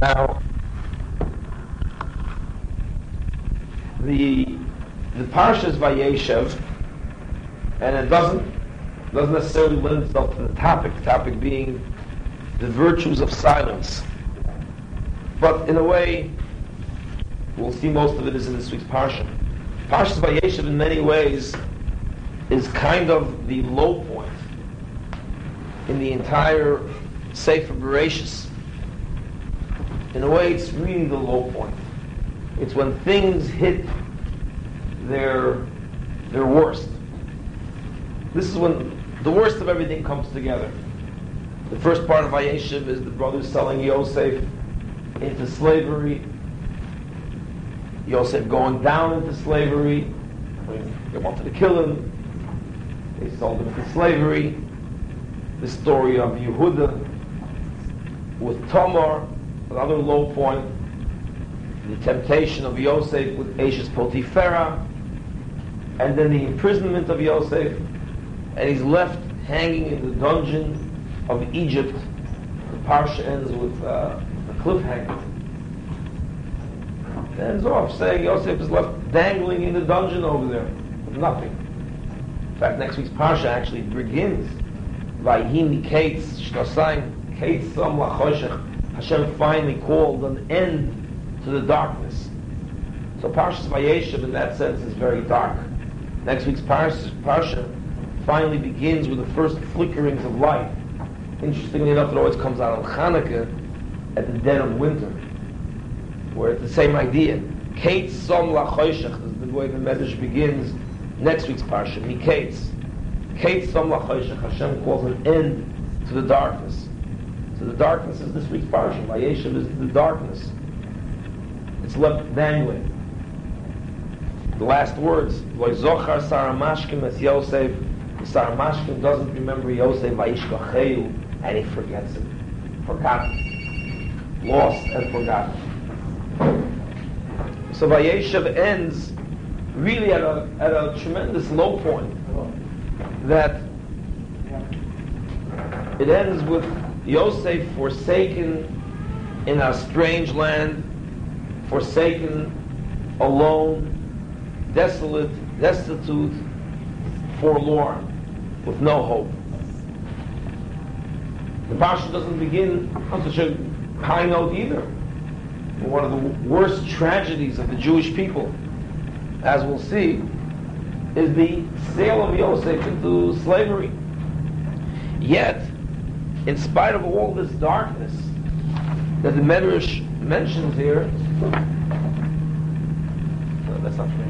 Now, the the Parshas Vayeshev, and it doesn't doesn't necessarily lend itself to the topic. The topic being the virtues of silence, but in a way, we'll see most of it is in this week's Parsha. Parshas Vayeshev, in many ways, is kind of the low point in the entire Sefer Bereshis. In a way, it's really the low point. It's when things hit their their worst. This is when the worst of everything comes together. The first part of Vayeshev is the brothers selling Yosef into slavery. Yosef going down into slavery. They wanted to kill him. They sold him into slavery. The story of Yehuda with Tamar, another low point. The temptation of Yosef with Ashes Potiphera and then the imprisonment of Yosef, and he's left hanging in the dungeon of Egypt. The parsha ends with uh, a cliffhanger. It ends off saying Yosef is left dangling in the dungeon over there with nothing. In fact, next week's parsha actually begins Vayhini Kates Shtosayim Kates Som Lachoshech. Hashem finally called an end to the darkness. So Parshas Vayeshev in that sense is very dark. Next week's parsha, parsha finally begins with the first flickerings of light. Interestingly enough, it always comes out on Hanukkah at the dead of winter, where it's the same idea. Kate som lachoshech is the way the Medrash begins next week's parsha. Miketz. Kate som lachoshech. Hashem calls an end to the darkness. So the darkness is this week's parsha. Vayeshev is the darkness. It's left dangling the last words, Loizochar Sar HaMashkim as Yosef, Sar HaMashkim doesn't remember Yosef, Vaishkacheu, and he forgets it. Forgotten. Lost and forgotten. So Vayeshev ends really at a, at a tremendous low point that it ends with Yosef forsaken in a strange land, forsaken, alone, desolate, destitute, forlorn, with no hope. The Parsha doesn't begin on such a high note either. One of the worst tragedies of the Jewish people, as we'll see, is the sale of Yosef into slavery. Yet, in spite of all this darkness that the Medrash mentions here, no, that's not me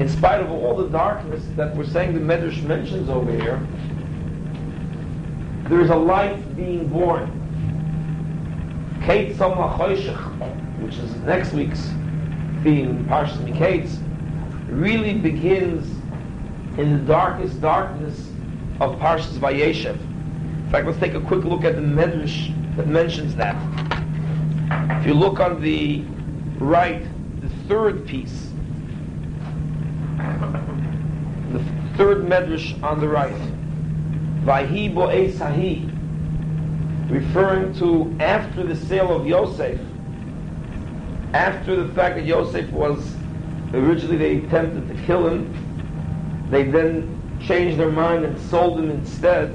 in spite of all the darkness that we're saying the Medrash mentions over here, there is a life being born. Kate which is next week's theme, Parshas Miketz, really begins in the darkest darkness of Parshas Vayeshev. In fact, let's take a quick look at the Medrash that mentions that. If you look on the right, the third piece, the third medrash on the right. Vayhi Sahi, referring to after the sale of Yosef, after the fact that Yosef was originally they attempted to kill him, they then changed their mind and sold him instead.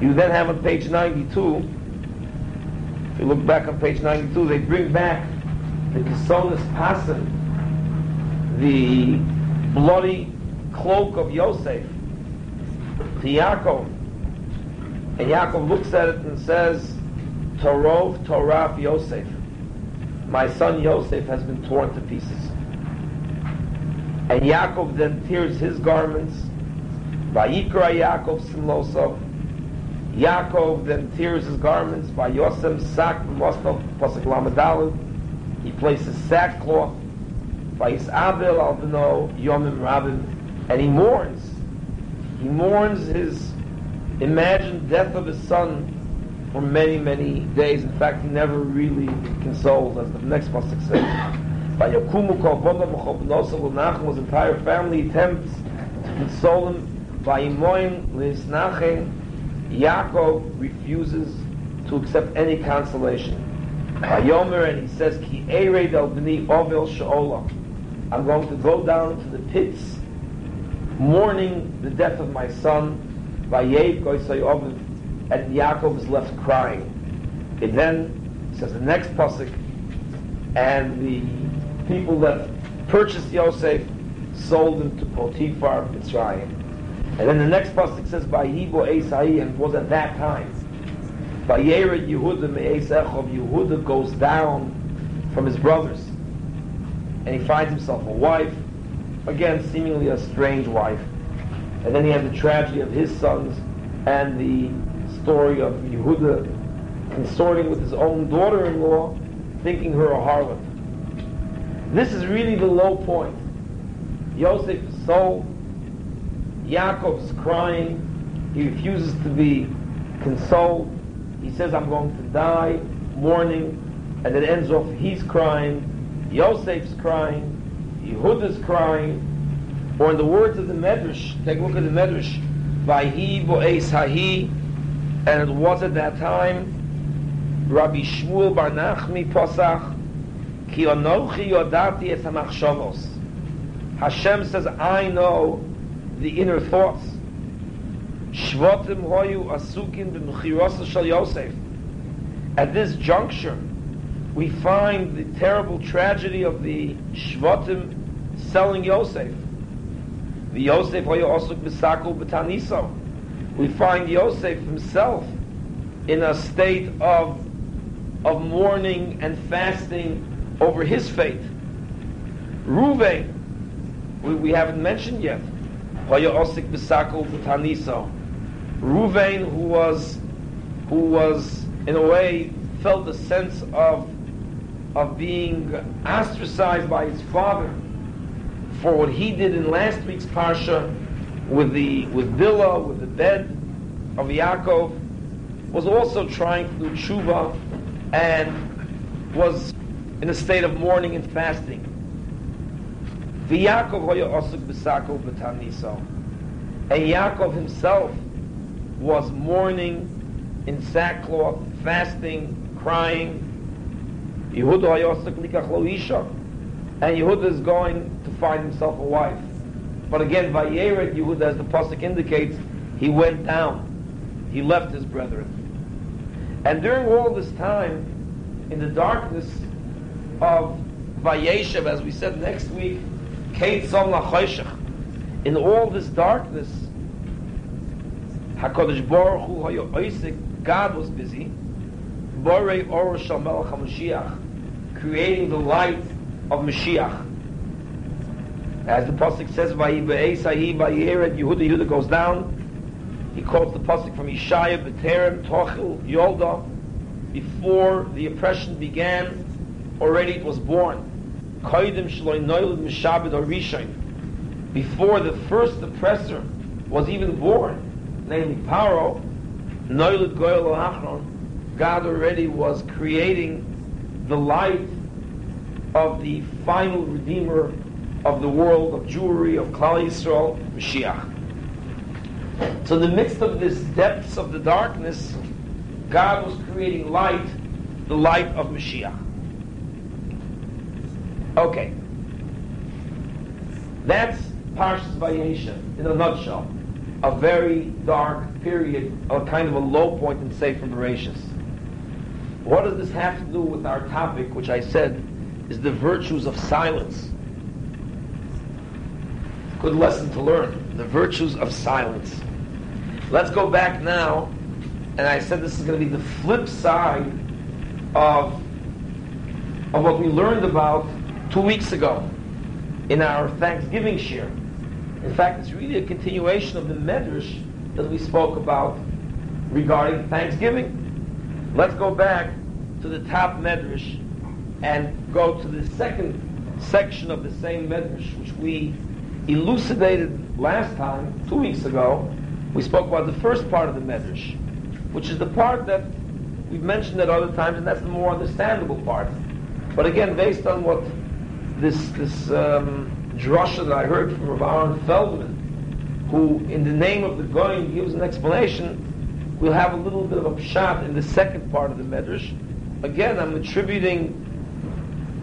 You then have on page 92, if you look back on page 92, they bring back the Kisonis Pasim, the bloody cloak of Yosef to Yaakov. And Yaakov looks at it and says, Torov Toraf Yosef. My son Yosef has been torn to pieces. And Yaakov then tears his garments. Vayikra Yaakov Simlosov. Yaakov then tears his garments by Yosem Sak Mostov Pasuk Lamadalud. He places sackcloth Vayisabel al b'no yomim rabim, and he mourns. He mourns his imagined death of his son for many, many days. In fact, he never really consoled, as the next pasuk says. Vayakumu kol bonav v'chol b'nosel his entire family attempts to console him. Vayimoin l'hisnachen, Yaakov refuses to accept any consolation. Vayomer, and he says, Ki ered el b'ni ovel she'olam. I'm going to go down to the pits, mourning the death of my son. Vayev goisay ovel, and Yaakov is left crying. It then says the next pasuk, and the people that purchased Yosef sold him to Potiphar, Mitzrayim. And then the next pasuk says, "By "Vayibo Esai," and it was at that time. Vayera Yehuda me'esechov. Yehuda goes down from his brothers, and he finds himself a wife, again seemingly a strange wife. And then he has the tragedy of his sons and the story of Yehuda consorting with his own daughter-in-law, thinking her a harlot. This is really the low point. Yosef is sold. Yaakov is crying. He refuses to be consoled. He says, I'm going to die, mourning. And it ends off, he's crying. Yosef's crying. Yehuda's crying. Or in the words of the Medrash, take a look at the Medrash. Vayhi bo'es hahi. And it was at that time, Rabbi Shmuel Bar Nachmi Posach, Ki onochi yodati es hamachshavos. Hashem says, I know the inner thoughts. Shvotim hoyu asukin b'mchirosa shal Yosef. At this juncture, we find the terrible tragedy of the Shvatim selling Yosef. The Yosef hoyu asuk b'sakul b'taniso. We find Yosef himself in a state of of mourning and fasting over his fate. Ruvain, we, we haven't mentioned yet. Ruvain, who was, who was in a way felt a sense of, of being ostracized by his father for what he did in last week's parsha with the with Bilhah, with the bed of Yaakov, was also trying to do tshuva and was in a state of mourning and fasting. V'Yaakov hoya osuk. And Yaakov himself was mourning in sackcloth, fasting, crying. Yehuda hoya osuk. And Yehuda is going to find himself a wife. But again, Vayeret Yehuda, as the pasuk indicates, he went down. He left his brethren. And during all this time, in the darkness of Vayeshev, as we said next week, Kate Som in all this darkness, HaKadosh Baruch Hu Oisik, God was busy, Borei Or Shalmel HaMashiach, creating the light of Mashiach. As the Pasuk says, Vayibe'esahi Vayeret, Yehuda, Yehuda goes down, he quotes the pasuk from Yeshaya, B'terem, Tochel, Yolda. Before the oppression began, already it was born. Before the first oppressor was even born, namely Paro, God already was creating the light of the final Redeemer of the world, of Jewry, of Klal Yisrael, Mashiach. So in the midst of this depths of the darkness, God was creating light, the light of Mashiach. Okay. That's Parshas Vayeshev in a nutshell. A very dark period, a kind of a low point in Sefer Bereshis. What does this have to do with our topic, which I said is the virtues of silence? Good lesson to learn. The virtues of silence. Let's go back now, and I said this is going to be the flip side of, of what we learned about two weeks ago in our Thanksgiving shiur. In fact, it's really a continuation of the Medrash that we spoke about regarding Thanksgiving. Let's go back to the top Medrash and go to the second section of the same Medrash, which we elucidated last time, two weeks ago. We spoke about the first part of the Medrash, which is the part that we've mentioned at other times, and that's the more understandable part. But again, based on what this this um, drasha that I heard from Rav Aaron Feldman, who, in the name of the Goyim, gives an explanation, We'll have a little bit of a pshat in the second part of the Medrash. Again, I'm attributing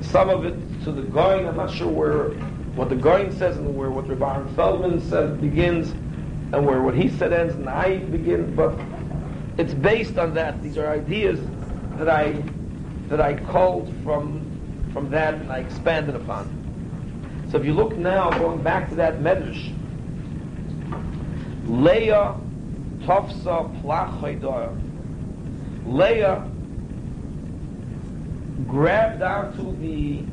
some of it to the Gaon. I'm not sure where what the Gaon says and where what Rabbi Feldman says begins and where what he said ends and I begin, but it's based on that. These are ideas that I that I culled from from that and I expanded upon. So if you look now, going back to that medrash, Leah Tofsa Plach Leah grabbed onto the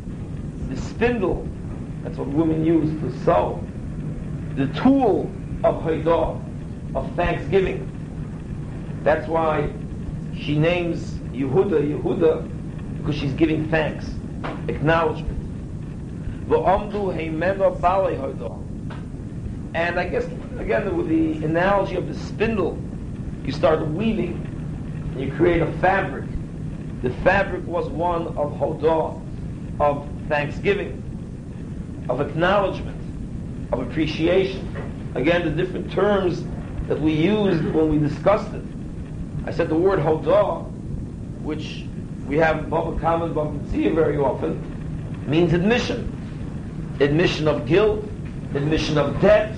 the spindle. That's what women use to sew. The tool of Hodah, of thanksgiving. That's why she names Yehuda Yehuda because she's giving thanks, acknowledgement. And I guess again with the analogy of the spindle, you start weaving, and you create a fabric. The fabric was one of hodah, of thanksgiving, of acknowledgement, of appreciation. Again, the different terms that we used when we discussed it. I said the word hodah, which we have Baba Kama and Baba very often, means admission. Admission of guilt, admission of debt,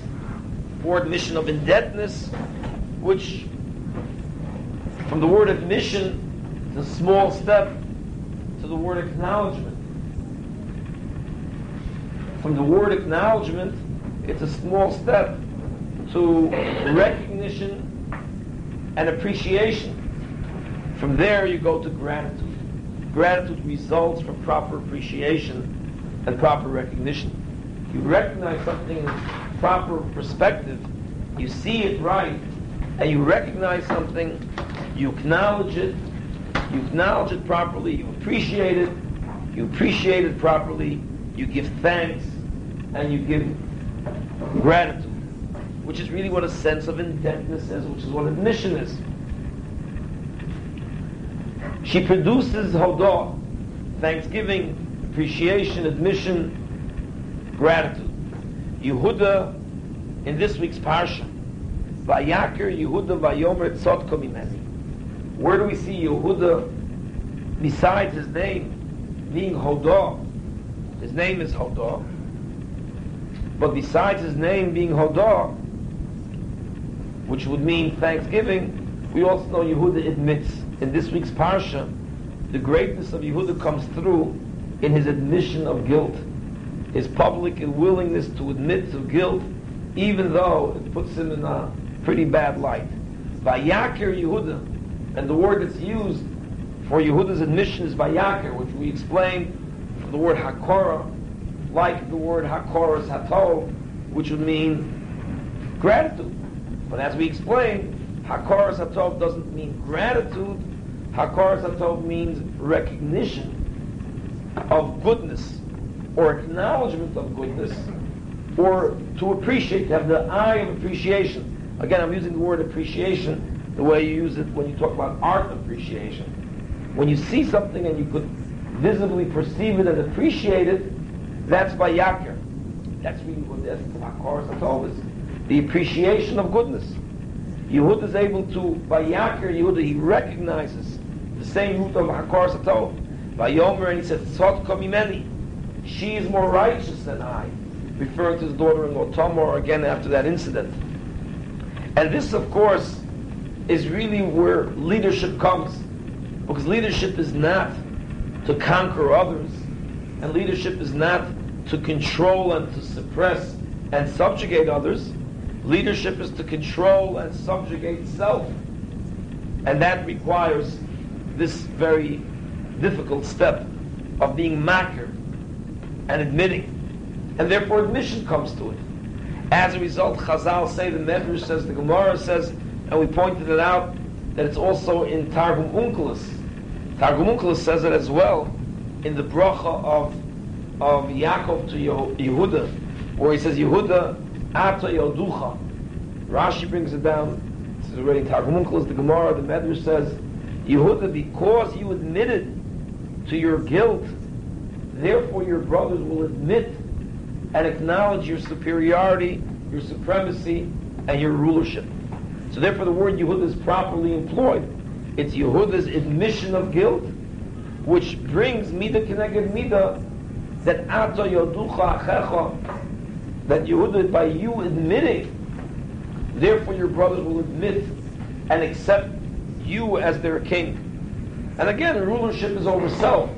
or admission of indebtedness, which from the word admission is a small step to the word acknowledgement. From the word acknowledgement, it's a small step to recognition and appreciation. From there, you go to gratitude. Gratitude results from proper appreciation and proper recognition. You recognize something in proper perspective, you see it right, and you recognize something, you acknowledge it, you acknowledge it properly, you appreciate it, you appreciate it properly, you give thanks, and you give gratitude, which is really what a sense of indebtedness is, which is what admission is. She produces hodah, thanksgiving, appreciation, admission, gratitude. Yehuda, in this week's parsha, Vayakir Yehuda Vayomer Tzot Komimeni. Where do we see Yehuda besides his name being Hodah? His name is Hodah. But besides his name being Hodah, which would mean thanksgiving, we also know Yehuda admits in this week's parsha, the greatness of Yehuda comes through in his admission of guilt, his public willingness to admit to guilt, even though it puts him in a pretty bad light. Vayakir Yehuda, and the word that's used for Yehuda's admission is Vayakir, which we explained from the word Hakora, like the word Hakora Hatov, which would mean gratitude. But as we explained, Hakaras Hatov doesn't mean gratitude, Hakaras Hatov means recognition of goodness or acknowledgement of goodness or to appreciate, to have the eye of appreciation. Again, I'm using the word appreciation the way you use it when you talk about art appreciation. When you see something and you could visibly perceive it and appreciate it, that's Vayakir. That's really what the essence of Hakaras is. The appreciation of goodness. Yehuda is able to, Vayakir Yehuda, he recognizes the same root of Hakaras Hatov. By Yomer, and he says, Tzot. She is more righteous than I, referring to his daughter-in-law Tamar again after that incident. And this, of course, is really where leadership comes. Because leadership is not to conquer others, and leadership is not to control and to suppress and subjugate others. Leadership is to control and subjugate self. And that requires this very difficult step of being makir and admitting. And therefore admission comes to it. As a result, Chazal say, the Medrash says, the Gemara says, and we pointed it out, that it's also in Targum Onkelos. Targum Onkelos says it as well in the bracha of, of Yaakov to Yehuda, where he says, Yehuda, Ata Yoducha. Rashi brings it down. This is already Targum Onkelos, the Gemara, the Medrash says, Yehuda, because you admitted to your guilt, therefore your brothers will admit and acknowledge your superiority, your supremacy, and your rulership. So therefore the word Yehuda is properly employed. It's Yehuda's admission of guilt, which brings Mida Keneged Mida, that Ato Yoducha Achecha, that Yehuda, by you admitting, therefore your brothers will admit and accept you as their king. And again, rulership is over self.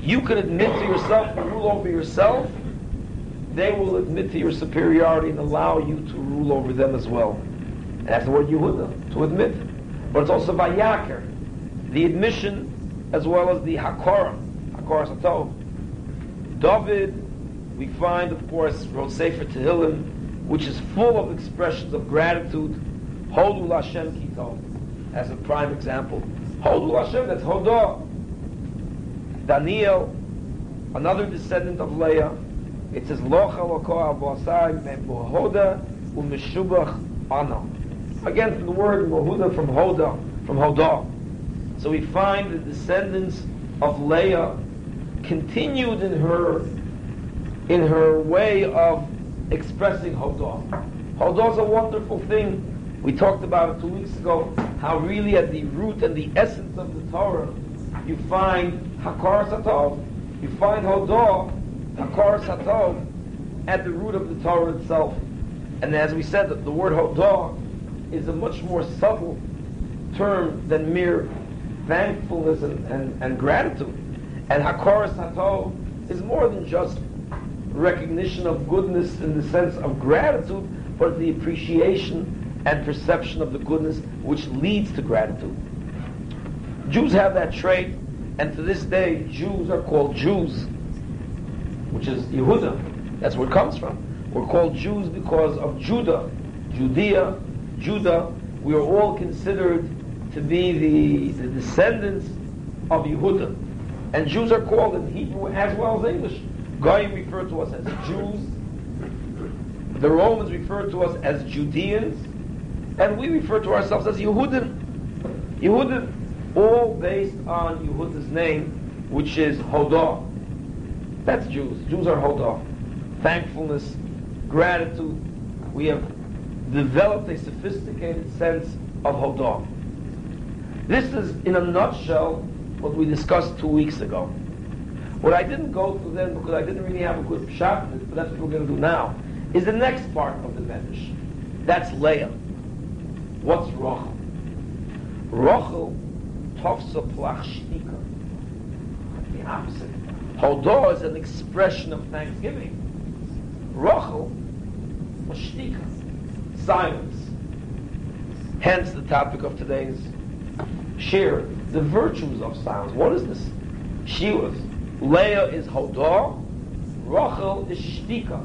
You can admit to yourself to rule over yourself. They will admit to your superiority and allow you to rule over them as well. And that's the word Yehuda, to admit. But it's also Vayakir, the admission as well as the Hakora, Hakora Satov. David, we find, of course, wrote Sefer Tehillim, which is full of expressions of gratitude. Hodu Lashem Kitov, as a prime example. Hodu Lashem, that's Hodah. Daniel, another descendant of Leah, it says Locha Lokoa Avosai Mehoda Umeshubach Ana. Again, from the word Mohuda, from Hoda, from Hodah. So we find the descendants of Leah continued in her in her way of expressing Hodah. Hodah is a wonderful thing. We talked about it two weeks ago, how really at the root and the essence of the Torah, you find Hakaras Hatov, you find Hodah, Hakaras Hatov, at the root of the Torah itself. And as we said, the word Hodah is a much more subtle term than mere thankfulness and, and, and gratitude. And Hakaras Hatov is more than just recognition of goodness in the sense of gratitude, but the appreciation and perception of the goodness which leads to gratitude. Jews have that trait, and to this day, Jews are called Jews, which is Yehuda. That's where it comes from. We're called Jews because of Judah, Judea, Judah. We are all considered to be the, the descendants of Yehuda. And Jews are called in Hebrew as well as English. Goyim refer to us as Jews. The Romans refer to us as Judeans. And we refer to ourselves as Yehudim. Yehudim, all based on Yehuda's name, which is Hodah. That's Jews. Jews are Hodah. Thankfulness, gratitude. We have developed a sophisticated sense of Hodah. This is, in a nutshell, what we discussed two weeks ago. What I didn't go through then, because I didn't really have a good pshat but that's what we're going to do now, is the next part of the Medrash. That's Leah. What's Rachel? Rachel tofsa plach shtika. The opposite. Hodah is an expression of thanksgiving. Rachel was shtika. Silence. Hence the topic of today's shiur, the virtues of silence. What is this? She was. Leah is Hodah. Rachel is shtika.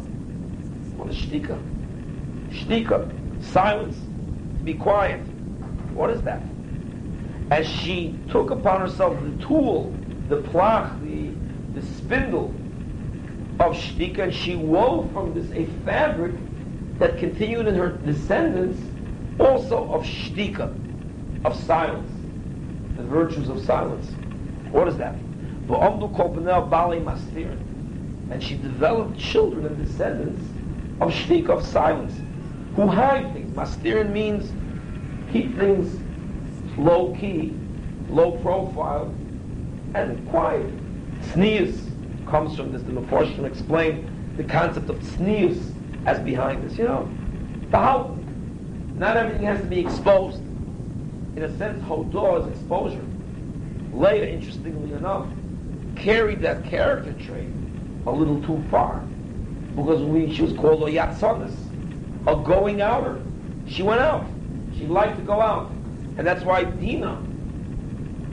What is shtika? Shtika. Silence be quiet. What is that? As she took upon herself the tool, the plach, the, the spindle of shtika, and she wove from this a fabric that continued in her descendants also of shtika, of silence, the virtues of silence. What is that? And she developed children and descendants of shtika, of silence who hide things. Mastirin means keep things low key, low profile, and quiet. Tznius comes from this. The Mephoshim explained the concept of tznius as behind this. You know, the how not everything has to be exposed. In a sense, Hodah is exposure. Leah, interestingly enough, carried that character trait a little too far. Because she was called a Yatsonis, a going outer. She went out. She liked to go out. And that's why Dina,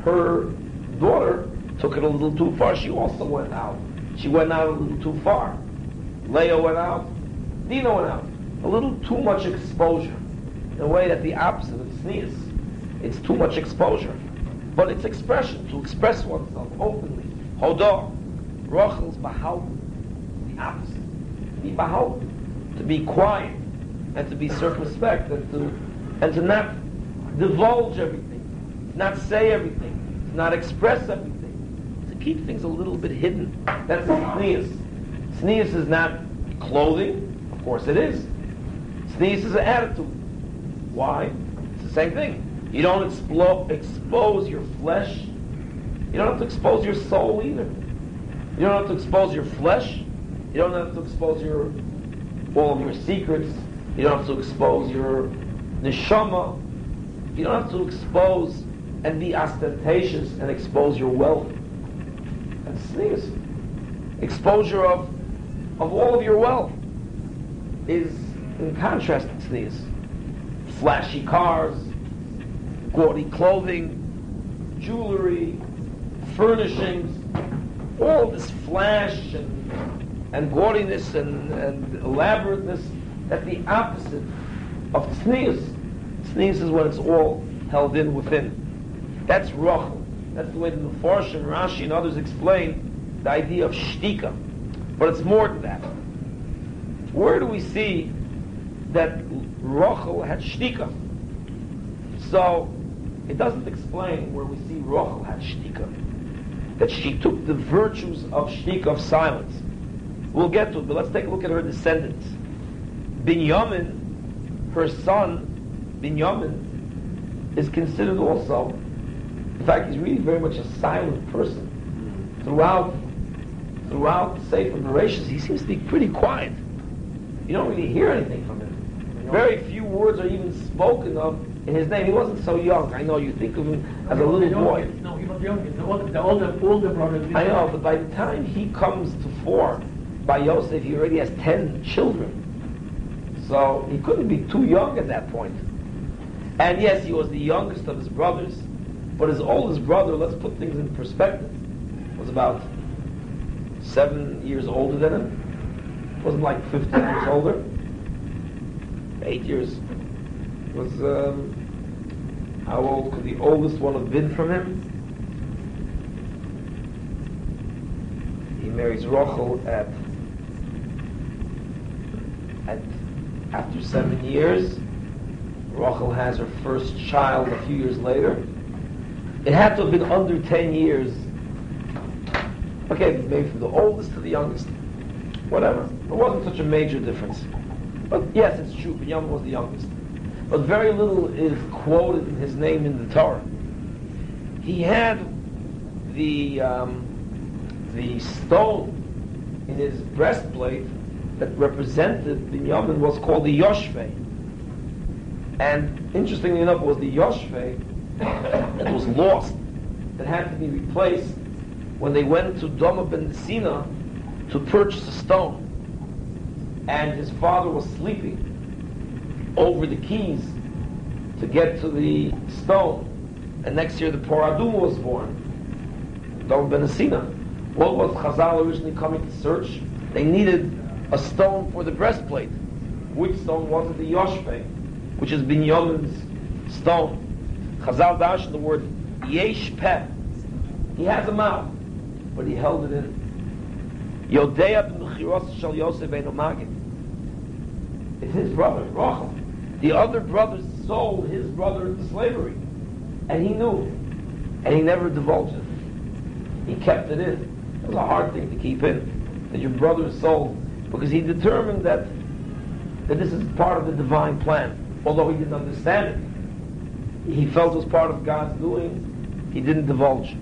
her daughter, took it a little too far. She also went out. She went out a little too far. Leah went out. Dina went out. A little too much exposure. In a way that the opposite of tznius. It's too much exposure. But it's expression, to express oneself openly. Hodah. Rachel's bahal. The opposite. Be bahal. To be quiet and to be circumspect and to and to not divulge everything, not say everything, to not express everything, to keep things a little bit hidden. That's tznius. Tznius is not clothing, of course it is. Tznius is an attitude. Why? It's the same thing. You don't explo- expose your flesh. You don't have to expose your soul either. You don't have to expose your flesh. You don't have to expose your all of your secrets. You don't have to expose your neshama. You don't have to expose and be ostentatious and expose your wealth. That's tznius. Exposure of of all of your wealth is in contrast to tznius. Flashy cars, gaudy clothing, jewelry, furnishings, all this flash and, and gaudiness and, and elaborateness, that's the opposite of tznius. Tznius is when it's all held in within. That's Rachel. That's the way the and Rashi, and others explain the idea of shtika. But it's more than that. Where do we see that Rachel had shtika? So, it doesn't explain where we see Rachel had shtika. That she took the virtues of shtika, of silence. We'll get to it, but let's take a look at her descendants. Binyamin, her son, Binyamin, is considered also, in fact, he's really very much a silent person. Throughout, throughout Sefer Bereshit, he seems to be pretty quiet. You don't really hear anything from him. Very few words are even spoken of in his name. He wasn't so young. I know you think of him as a little boy. No, he was young. The older, the older, older brother. I know, but by the time he comes to four, by Yosef, he already has ten children. So he couldn't be too young at that point. And yes, he was the youngest of his brothers, but his oldest brother, let's put things in perspective, was about seven years older than him. Wasn't like 15 years older. Eight years. Was, um, how old could the oldest one have been from him? He marries Rachel at, at after seven years. Rachel has her first child a few years later. It had to have been under 10 years. Okay, maybe from the oldest to the youngest. Whatever. It wasn't such a major difference. But yes, it's true, Binyamin was the youngest. But very little is quoted in his name in the Torah. He had the, um, the stone in his breastplate that represented the Binyamin was called the Yoshveh. And interestingly enough, it was the Yoshveh that was lost, that had to be replaced when they went to Doma ben Sina to purchase a stone. And his father was sleeping over the keys to get to the stone. And next year the Poraduma was born. Doma ben Sina. What was Chazal originally coming to search? They needed a stone for the breastplate. Which stone was it? The Yoshveh, which is Binyamin's stone. Chazal dash the word yesh peh. He has a mouth, but he held it in. Yodea b'mechiros shel Yosef magid. It's his brother, Rachel. The other brothers sold his brother into slavery, and he knew, and he never divulged it. He kept it in. It was a hard thing to keep in that your brother sold because he determined that that this is part of the divine plan, although he didn't understand it he felt it was part of God's doing, he didn't divulge.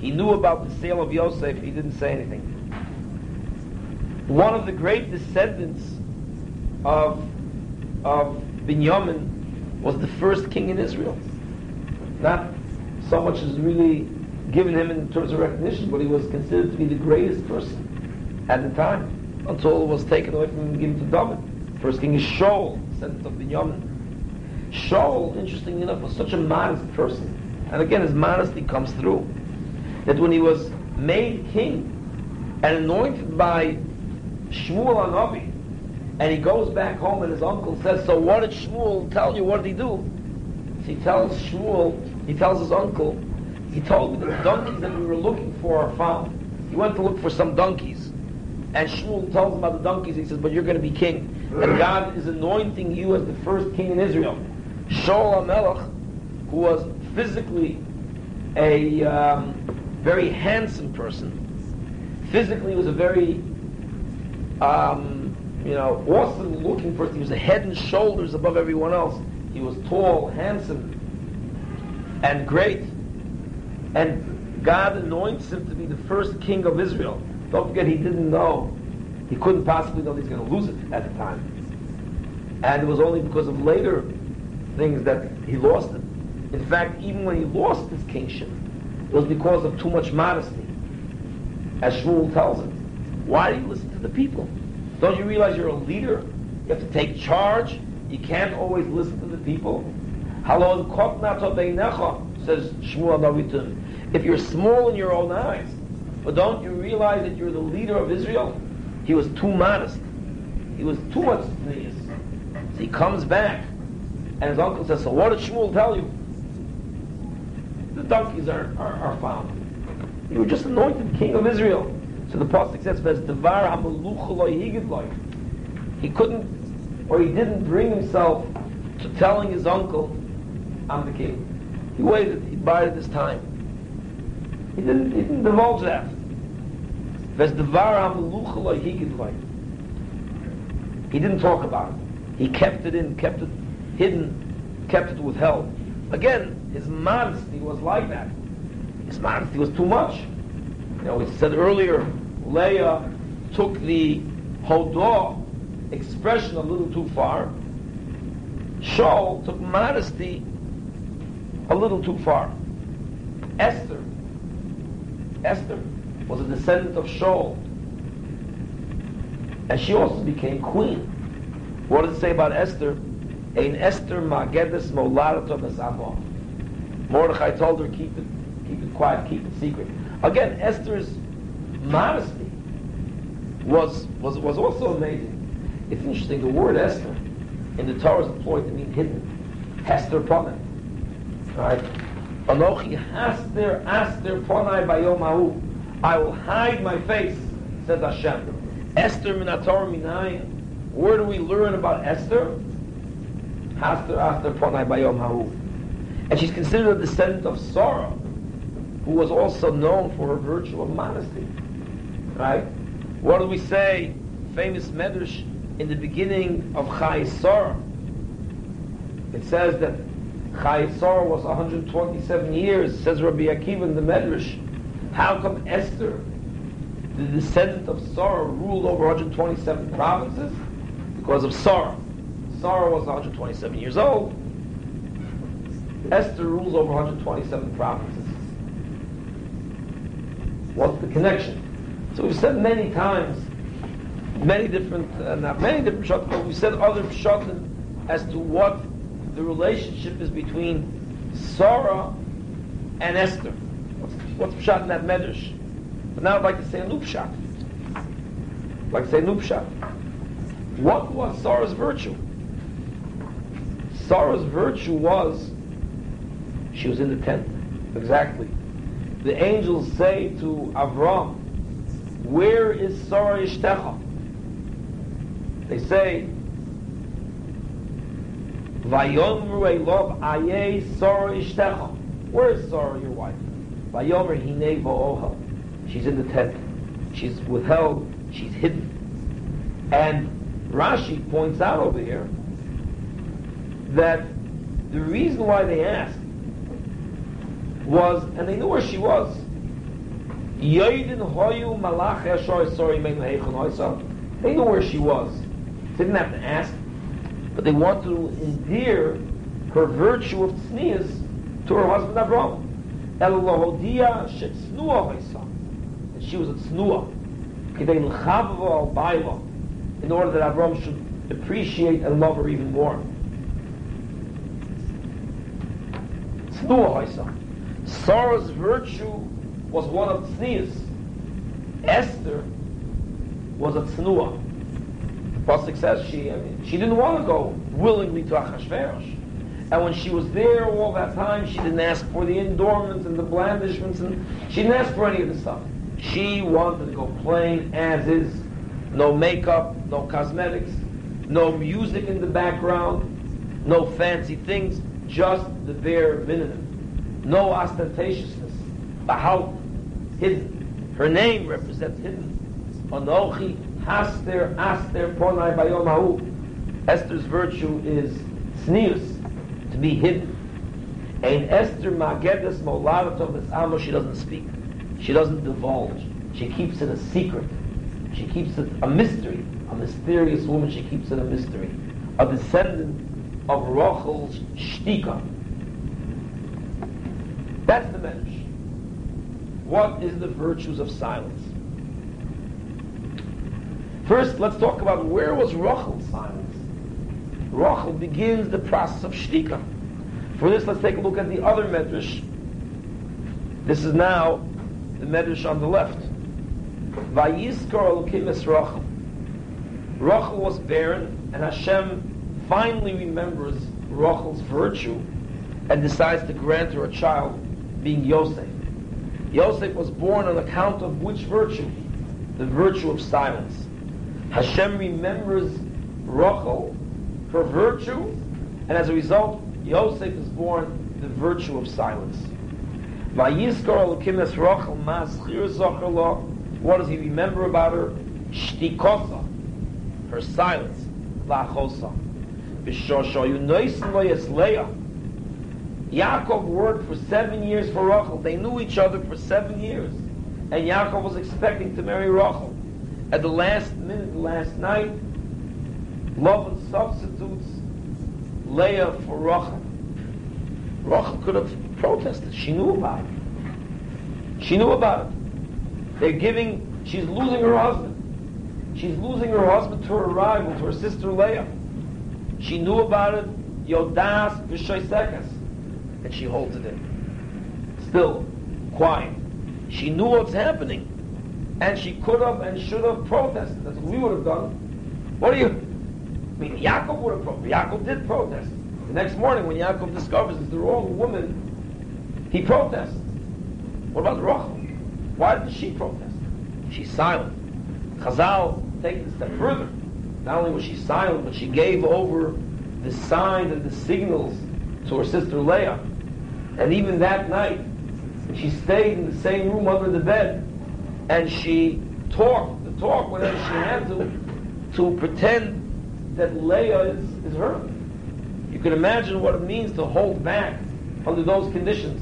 He knew about the sale of Yosef, he didn't say anything. One of the great descendants of, of Binyamin was the first king in Israel. Not so much as really given him in terms of recognition, but he was considered to be the greatest person at the time until it was taken away from him and given to David. First king is Shaul, descendant of Binyamin. Shaul, interestingly enough, was such a modest person. And again, his modesty comes through. That when he was made king and anointed by Shmuel HaNavi, and he goes back home and his uncle says, so what did Shmuel tell you? What did he do? So he tells Shmuel, he tells his uncle, he told me that the donkeys that we were looking for are found. He went to look for some donkeys. And Shmuel tells him about the donkeys. He says, but you're going to be king. And God is anointing you as the first king in Israel. Shaul HaMelech, who was physically a um, very handsome person, physically was a very um, you know, awesome looking person. He was a head and shoulders above everyone else. He was tall, handsome, and great. And God anoints him to be the first king of Israel. Don't forget, he didn't know. He couldn't possibly know he was going to lose it at the time. And it was only because of later things that he lost it. In fact, even when he lost his kingship, it was because of too much modesty. As Shmuel tells us. Why do you listen to the people? Don't you realize you're a leader? You have to take charge. You can't always listen to the people. Halon says Shmuel Navitim. If you're small in your own eyes, but don't you realize that you're the leader of Israel? He was too modest. He was too much pleased. So he comes back, and his uncle says, so what did Shmuel tell you? The donkeys are, are, are found. You were just anointed king of Israel. So the pasuk says, "Devar He couldn't, or he didn't bring himself to telling his uncle, "I'm the king." He waited. He bided his time. He didn't. He didn't divulge that. That's the he He didn't talk about it. He kept it in, kept it hidden, kept it withheld. Again, his modesty was like that. His modesty was too much. You know, we said earlier, Leah took the Hodah expression a little too far. Shaul took modesty a little too far. Esther, Esther was a descendant of Shaul. And she also became queen. What does it say about Esther? Ein Esther magedes molarato besavo. Mordechai told her, keep it, keep it quiet, keep it secret. Again, Esther's modesty was, was, was also amazing. It's interesting, the word Esther in the Torah is employed to mean hidden. Hester Ponai. Right? Anochi Haster Aster Ponai Bayomahu. I will hide my face, says Hashem. Esther Minator Minayin. Where do we learn about Esther? Haster Aster Ponai Bayom Hahu. And she's considered a descendant of Sarah, who was also known for her virtue of modesty. Right? What do we say? Famous medrash in the beginning of Chayei Sarah. It says that Chayei Sarah was 127 years, says Rabbi Akiva in the medrash. How come Esther, the descendant of Sarah, ruled over 127 provinces? Because of Sarah. Sarah was 127 years old. Esther rules over 127 provinces. What's the connection? So we've said many times, many different, uh, not many different shots, but we've said other shots as to what the relationship is between Sarah and Esther. What's, what's in that medrash? But now I'd like to say a new pshat. I'd like to say a new. What was Sarah's virtue? Sarah's virtue was she was in the tent. Exactly. The angels say to Avram, where is Sarah Ishtecha? They say, Vayomru Elov Aye Sarah Ishtecha. Where is Sarah, your wife? Vayomer Hine Va'oha. She's in the tent. She's withheld. She's hidden. And Rashi points out over here that the reason why they asked was, and they knew where she was. Yoidin hoyu malach sorry They knew where she was. They didn't have to ask, but they wanted to endear her virtue of tznias to her husband Abraham. Elohodia shetznuah And she was a tznuah. In order that Abraham should appreciate and love her even more. Tznuah Sarah's virtue was one of tznius. Esther was a tznuah. Pasuk says she, I mean, she didn't want to go willingly to Achashverosh. And when she was there all that time, she didn't ask for the endowments and the blandishments, and she didn't ask for any of the stuff. She wanted to go plain as is. No makeup, no cosmetics, no music in the background, no fancy things, just the bare minimum no ostentatiousness. Bahal, hidden. Her name represents hidden. Anochi Aster, Ponai, Bayom. Esther's virtue is tznius, to be hidden. Ein Esther Magedes Moladatov this Amo, she doesn't speak. She doesn't divulge. She keeps it a secret. She keeps it a mystery. A mysterious woman, she keeps it a mystery. A descendant of Rachel's Shtika. That's the Medrash. What is the virtues of silence? First, let's talk about where was Rachel's silence. Rachel begins the process of Shtika. For this, let's take a look at the other Medrash. This is now the Medrash on the left. Vayiskar Elokim es Rachel. Rachel was barren, and Hashem finally remembers Rachel's virtue and decides to grant her a child, being Yosef. Yosef was born on account of which virtue? The virtue of silence. Hashem remembers Rachel, her virtue, and as a result, Yosef is born the virtue of silence. What does he remember about her? Shtikosa, her silence. Yesleah. Yaakov worked for seven years for Rachel. They knew each other for seven years. And Yaakov was expecting to marry Rachel. At the last minute, last night, Lavan substitutes Leah for Rachel. Rachel could have protested. She knew about it. She knew about it. They're giving, she's losing her husband. She's losing her husband to her rival, to her sister Leah. She knew about it, Yodas V'Shoisekas and she holds it in. Still, quiet. She knew what's happening, and she could have and should have protested. That's what we would have done. What do you? I mean, Yaakov would have protested. Yaakov did protest. The next morning, when Yaakov discovers it's the wrong woman, he protests. What about Rachel? Why did she protest? She's silent. Chazal take it a step further. Not only was she silent, but she gave over the signs and the signals to her sister Leah. And even that night, she stayed in the same room under the bed, and she talked the talk whenever she had to, to pretend that Leah is, is her. You can imagine what it means to hold back under those conditions.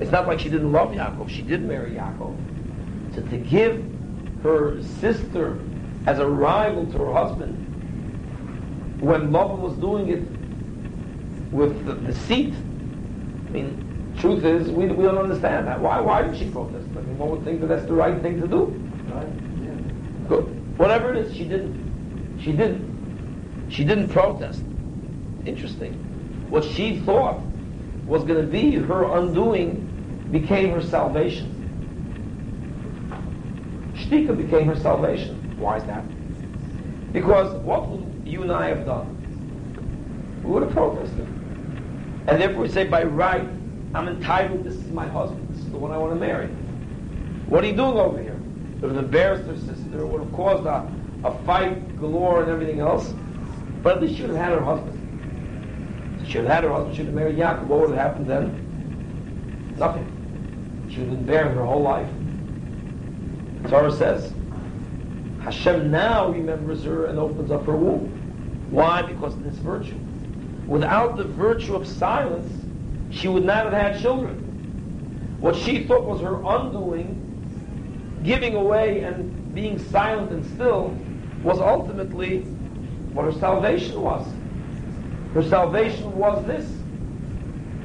It's not like she didn't love Yaakov. She did marry Yaakov. So to give her sister as a rival to her husband, when Laban was doing it with the I mean, truth is, we, we don't understand that. Why, why did she protest? I mean, one would think that that's the right thing to do. Right? Yeah. Good. Whatever it is, she didn't. She didn't. She didn't protest. Interesting. What she thought was going to be her undoing became her salvation. Shtika became her salvation. Why is that? Because what would you and I have done? We would have protested. And therefore we say, by right, I'm entitled, this is my husband, this is the one I want to marry. What are you doing over here? It would have embarrassed her sister, it would have caused a, a fight galore and everything else. But at least she would have had her husband. She would have had her husband, she would have married Yaakov. What would have happened then? Nothing. She would have been barren her whole life. Torah says, Hashem now remembers her and opens up her womb. Why? Because of this virtue. Without the virtue of silence, she would not have had children. What she thought was her undoing, giving away and being silent and still, was ultimately what her salvation was. Her salvation was this.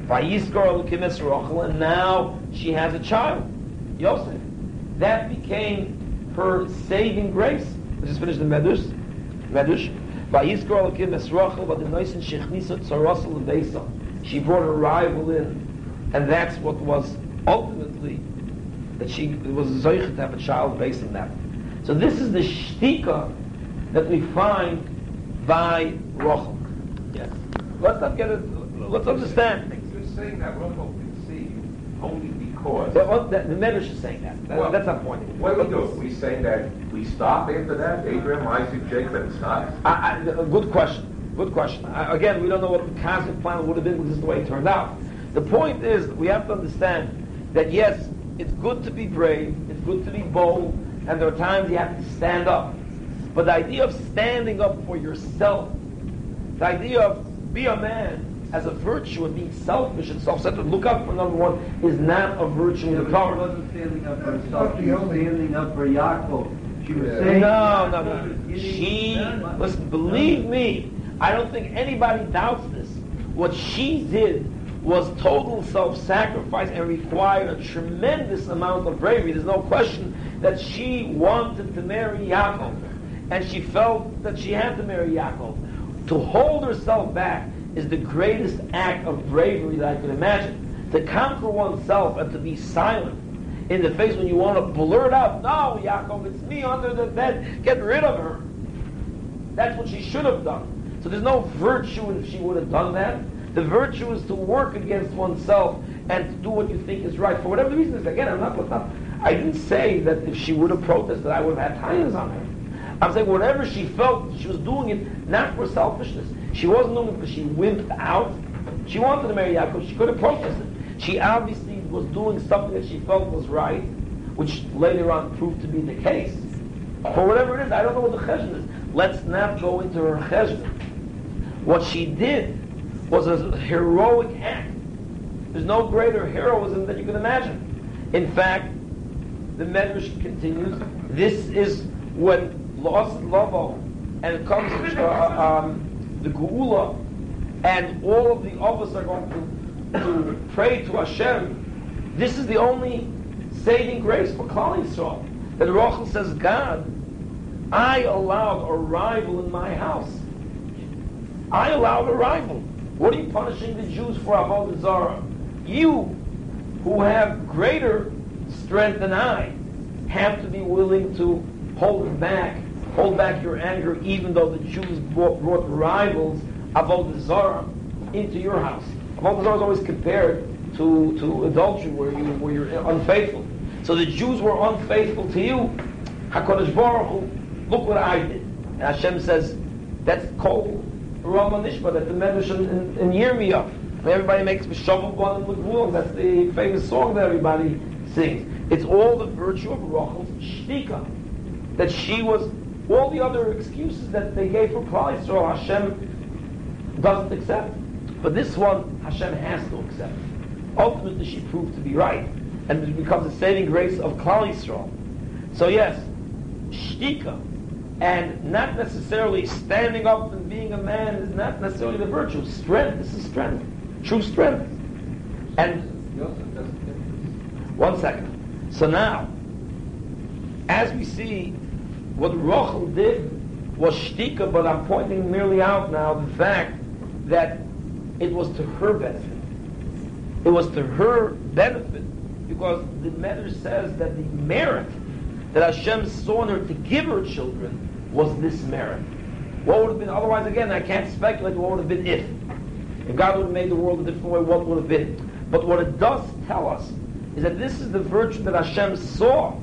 And now she has a child, Yosef. That became her saving grace. Let's just finish the Medrash. Medrash. She brought her rival in, and that's what was ultimately that she was zoichet to have a child based on that. So this is the shtika that we find by Rachel. Yes. Let's not get it. Let's understand. You're saying that Rachel conceived only because. The, the, the Medrash is saying that. that Well, that's not pointing. What do we do? We saying that we stop after that? Abraham, Isaac, Jacob, and it's not? I, I, a good question. Good question. I, again, we don't know what the cosmic plan would have been, this is the way it turned out. The point is, we have to understand that yes, it's good to be brave, it's good to be bold, and there are times you have to stand up. But the idea of standing up for yourself, the idea of be a man as a virtue of being selfish and self-centered, look out for number one, is not a virtue in the Torah. She wasn't standing up for herself, she was standing up for Yaakov. She was saying. No, no, no. She, listen, believe me, I don't think anybody doubts this. What she did was total self-sacrifice and required a tremendous amount of bravery. There's no question that she wanted to marry Yaakov. And she felt that she had to marry Yaakov. To hold herself back is the greatest act of bravery that I could imagine. To conquer oneself and to be silent in the face when you want to blurt out, no, Yaakov, it's me under the bed, get rid of her. That's what she should have done. So there's no virtue if she would have done that. The virtue is to work against oneself and to do what you think is right. For whatever the reason is, again, I'm not, not I didn't say that if she would have protested, I would have had tires on her. I'm saying whatever she felt, she was doing it not for selfishness. She wasn't doing it because she wimped out. She wanted to marry Yaakov. She could have protested. She obviously was doing something that she felt was right, which later on proved to be the case. For whatever it is, I don't know what the cheshbon is. Let's not go into her cheshbon. What she did was a heroic act. There's no greater heroism than you can imagine. In fact, the Medrash continues. This is when lost Lovo, and it comes to uh, um, the Geula, and all of the others are going to, to pray to Hashem. This is the only saving grace for Klal Yisrael. That Rachel says, God, I allowed a rival in my house. I allowed a rival. What are you punishing the Jews for Avodah Zarah? You, who have greater strength than I, have to be willing to hold back, hold back your anger, even though the Jews brought, brought rivals Avodah Zarah into your house. Avodah Zarah is always compared to, to adultery, where you where you're unfaithful. So the Jews were unfaithful to you. Hakadosh Baruch Hu, look what I did. And Hashem says that's called Rama Nishma, that the Medrash in, in, in everybody makes Mishavu Bon and That's the famous song that everybody sings. It's all the virtue of Rachel's shtika. That she was, all the other excuses that they gave for Klal Yisrael, Hashem doesn't accept. But this one, Hashem has to accept. Ultimately, she proved to be right. And it becomes a saving grace of Klal Yisrael. So yes, shtika, and not necessarily standing up and being a man is not necessarily the virtue. Strength, this is strength. True strength. And one second. So now, as we see, what Rachel did was shtika, but I'm pointing merely out now the fact that it was to her benefit. It was to her benefit because the matter says that the merit that Hashem saw in her to give her children was this merit. What would have been, otherwise again, I can't speculate what would have been if. If God would have made the world a different way, what would have been? But what it does tell us is that this is the virtue that Hashem saw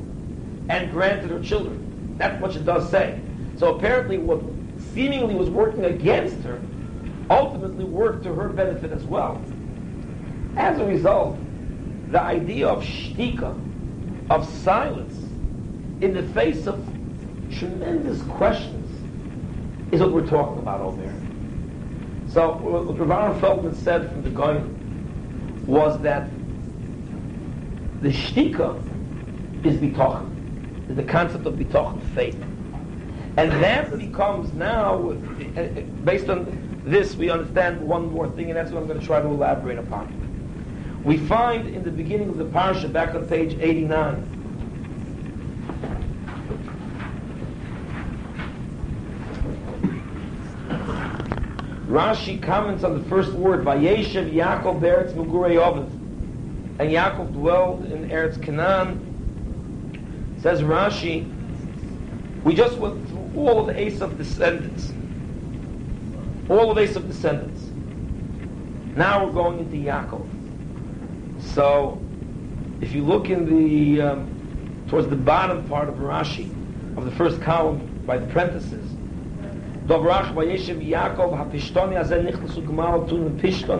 and granted her children. That's what it does say. So apparently what seemingly was working against her ultimately worked to her benefit as well. As a result, the idea of shtika, of silence, in the face of tremendous questions, is what we're talking about over there. So what Rav Feldman said from the Gaon was that the shtika is bitochen, the concept of bitochen, faith. And that becomes now, uh, uh, based on this, we understand one more thing, and that's what I'm going to try to elaborate upon. We find in the beginning of the parsha, back on page 89, Rashi comments on the first word, Vayeshev Yaakov Beretz Mugurei Ovid. And Yaakov dwelled in Eretz Canaan. Says Rashi, we just went through all of the Esav descendants. All of Esav descendants. Now we're going into Yaakov. So, if you look in the, um, towards the bottom part of Rashi, of the first column by the parentheses, דברח וישב יעקב הפשטוני הזה נכנס וגמר אותו מפשטון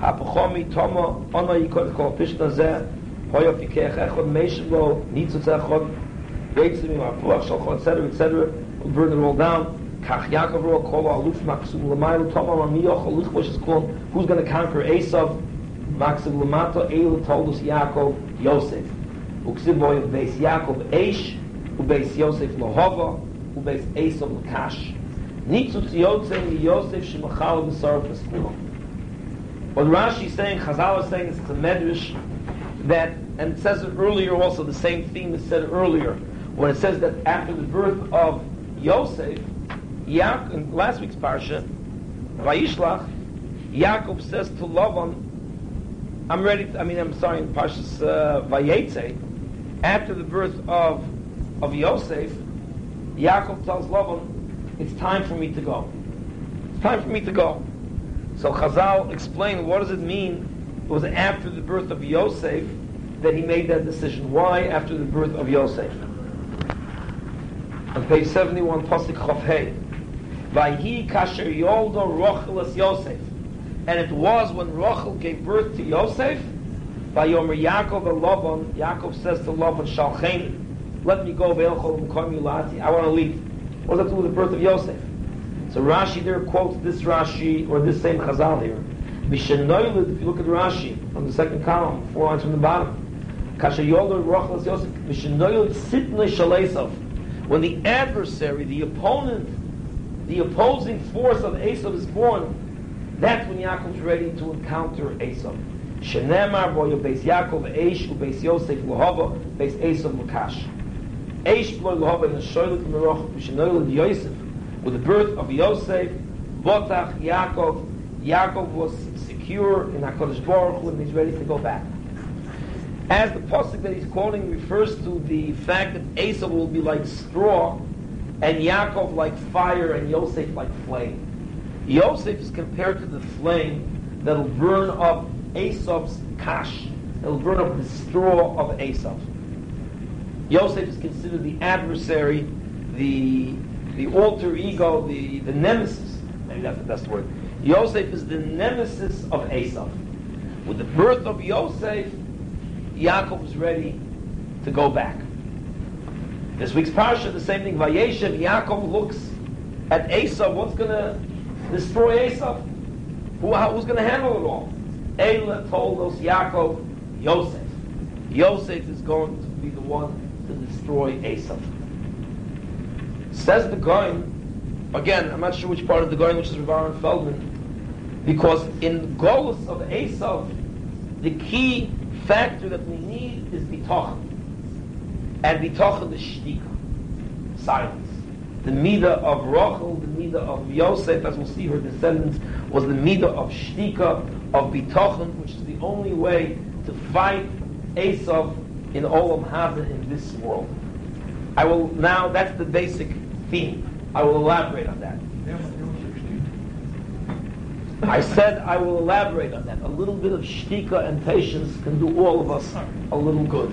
הפחומי תומו אונו יקוד כל פשטון הזה הוי הפיקח אחד מישב לו ניצו צריך עוד ועצם עם הפוח של חוד סדר וצדר וברן רול דאון כך יעקב רואה כל האלוף מקסוב למייל תומו אמר מי יוכל לכבוש את כל who's gonna conquer Esau מקסוב למטו אילו תולדוס יעקב יוסף וכסיב בו יבייס יעקב אש ובייס יוסף להובה ובייס אסוב לקש לקש Lakash. Nitzu Tziyotze Mi Yosef Shemachal B'Sar Peskulam. What Rashi is saying, Chazal is saying, is a medrash that, and it says it earlier also, the same theme is said earlier, when it says that after the birth of Yosef, Yaakov, in last week's parsha, Vayishlach, Yaakov says to Lavan, I'm ready, to, I mean, I'm sorry, in Parshas uh, after the birth of, of Yosef, Yaakov tells Lavan, it's time for me to go. It's time for me to go. So Chazal explained what does it mean it was after the birth of Yosef that he made that decision. Why after the birth of Yosef? On page 71, Pasuk Chof Hey. Vayhi kasher yoldo Rochel es Yosef. And it was when Rochel gave birth to Yosef, Vayomer Yaakov el Lavan, Yaakov says to Lavan, Shalcheni, let me go, I want to leave. What does that do with the birth of Yosef? So Rashi there quotes this Rashi, or this same Chazal here. Mishenoilid, if you look at Rashi, on the second column, four lines from the bottom. When the adversary, the opponent, the opposing force of Esav is born, that's when Yaakov's ready to encounter Esav. Shenemar boy beis Yaakov Eish beis Yosef lohava beis Esav Lukash. In the Yosef with the birth of Yosef, Botach Yaakov. Yaakov was secure in Hakadosh Baruch Hu and he's ready to go back. As the pasuk that he's quoting refers to the fact that Esav will be like straw, and Yaakov like fire, and Yosef like flame. Yosef is compared to the flame that'll burn up Esav's kash. It'll burn up the straw of Esav. Yosef is considered the adversary, the the alter ego, the, the nemesis. Maybe that's the best word. Yosef is the nemesis of Esav. With the birth of Yosef, Yaakov is ready to go back. This week's parsha, the same thing. Vayeshev, Yaakov looks at Esav. What's going to destroy Esav? Who, who's going to handle it all? Eila told us Yaakov, Yosef. Yosef is going to be the one destroy Esav. Says the Gaon, again, I'm not sure which part of the Gaon, which is Aaron Feldman, because in Golus of Esav, the key factor that we need is bitachon. And bitachon is shtika, silence. The midah of Rachel, the midah of Yosef, as we'll see her descendants, was the midah of shtika, of bitachon, which is the only way to fight Esav in Olam Haba in this world. I will now, that's the basic theme. I will elaborate on that. I said I will elaborate on that. A little bit of shtika and patience can do all of us a little good.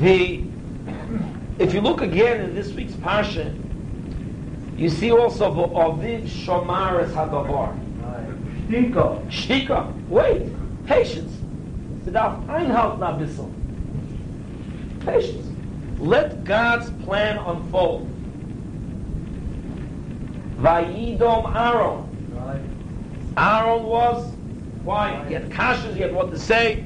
The, if you look again in this week's parsha, you see also the Aviv Shomar es Hadavar. Shtika, wait, patience. Bedarf Einhalt na bissel. Patience. Let God's plan unfold. Vayidom Aaron. Aaron was quiet. He had kashas, he had what to say.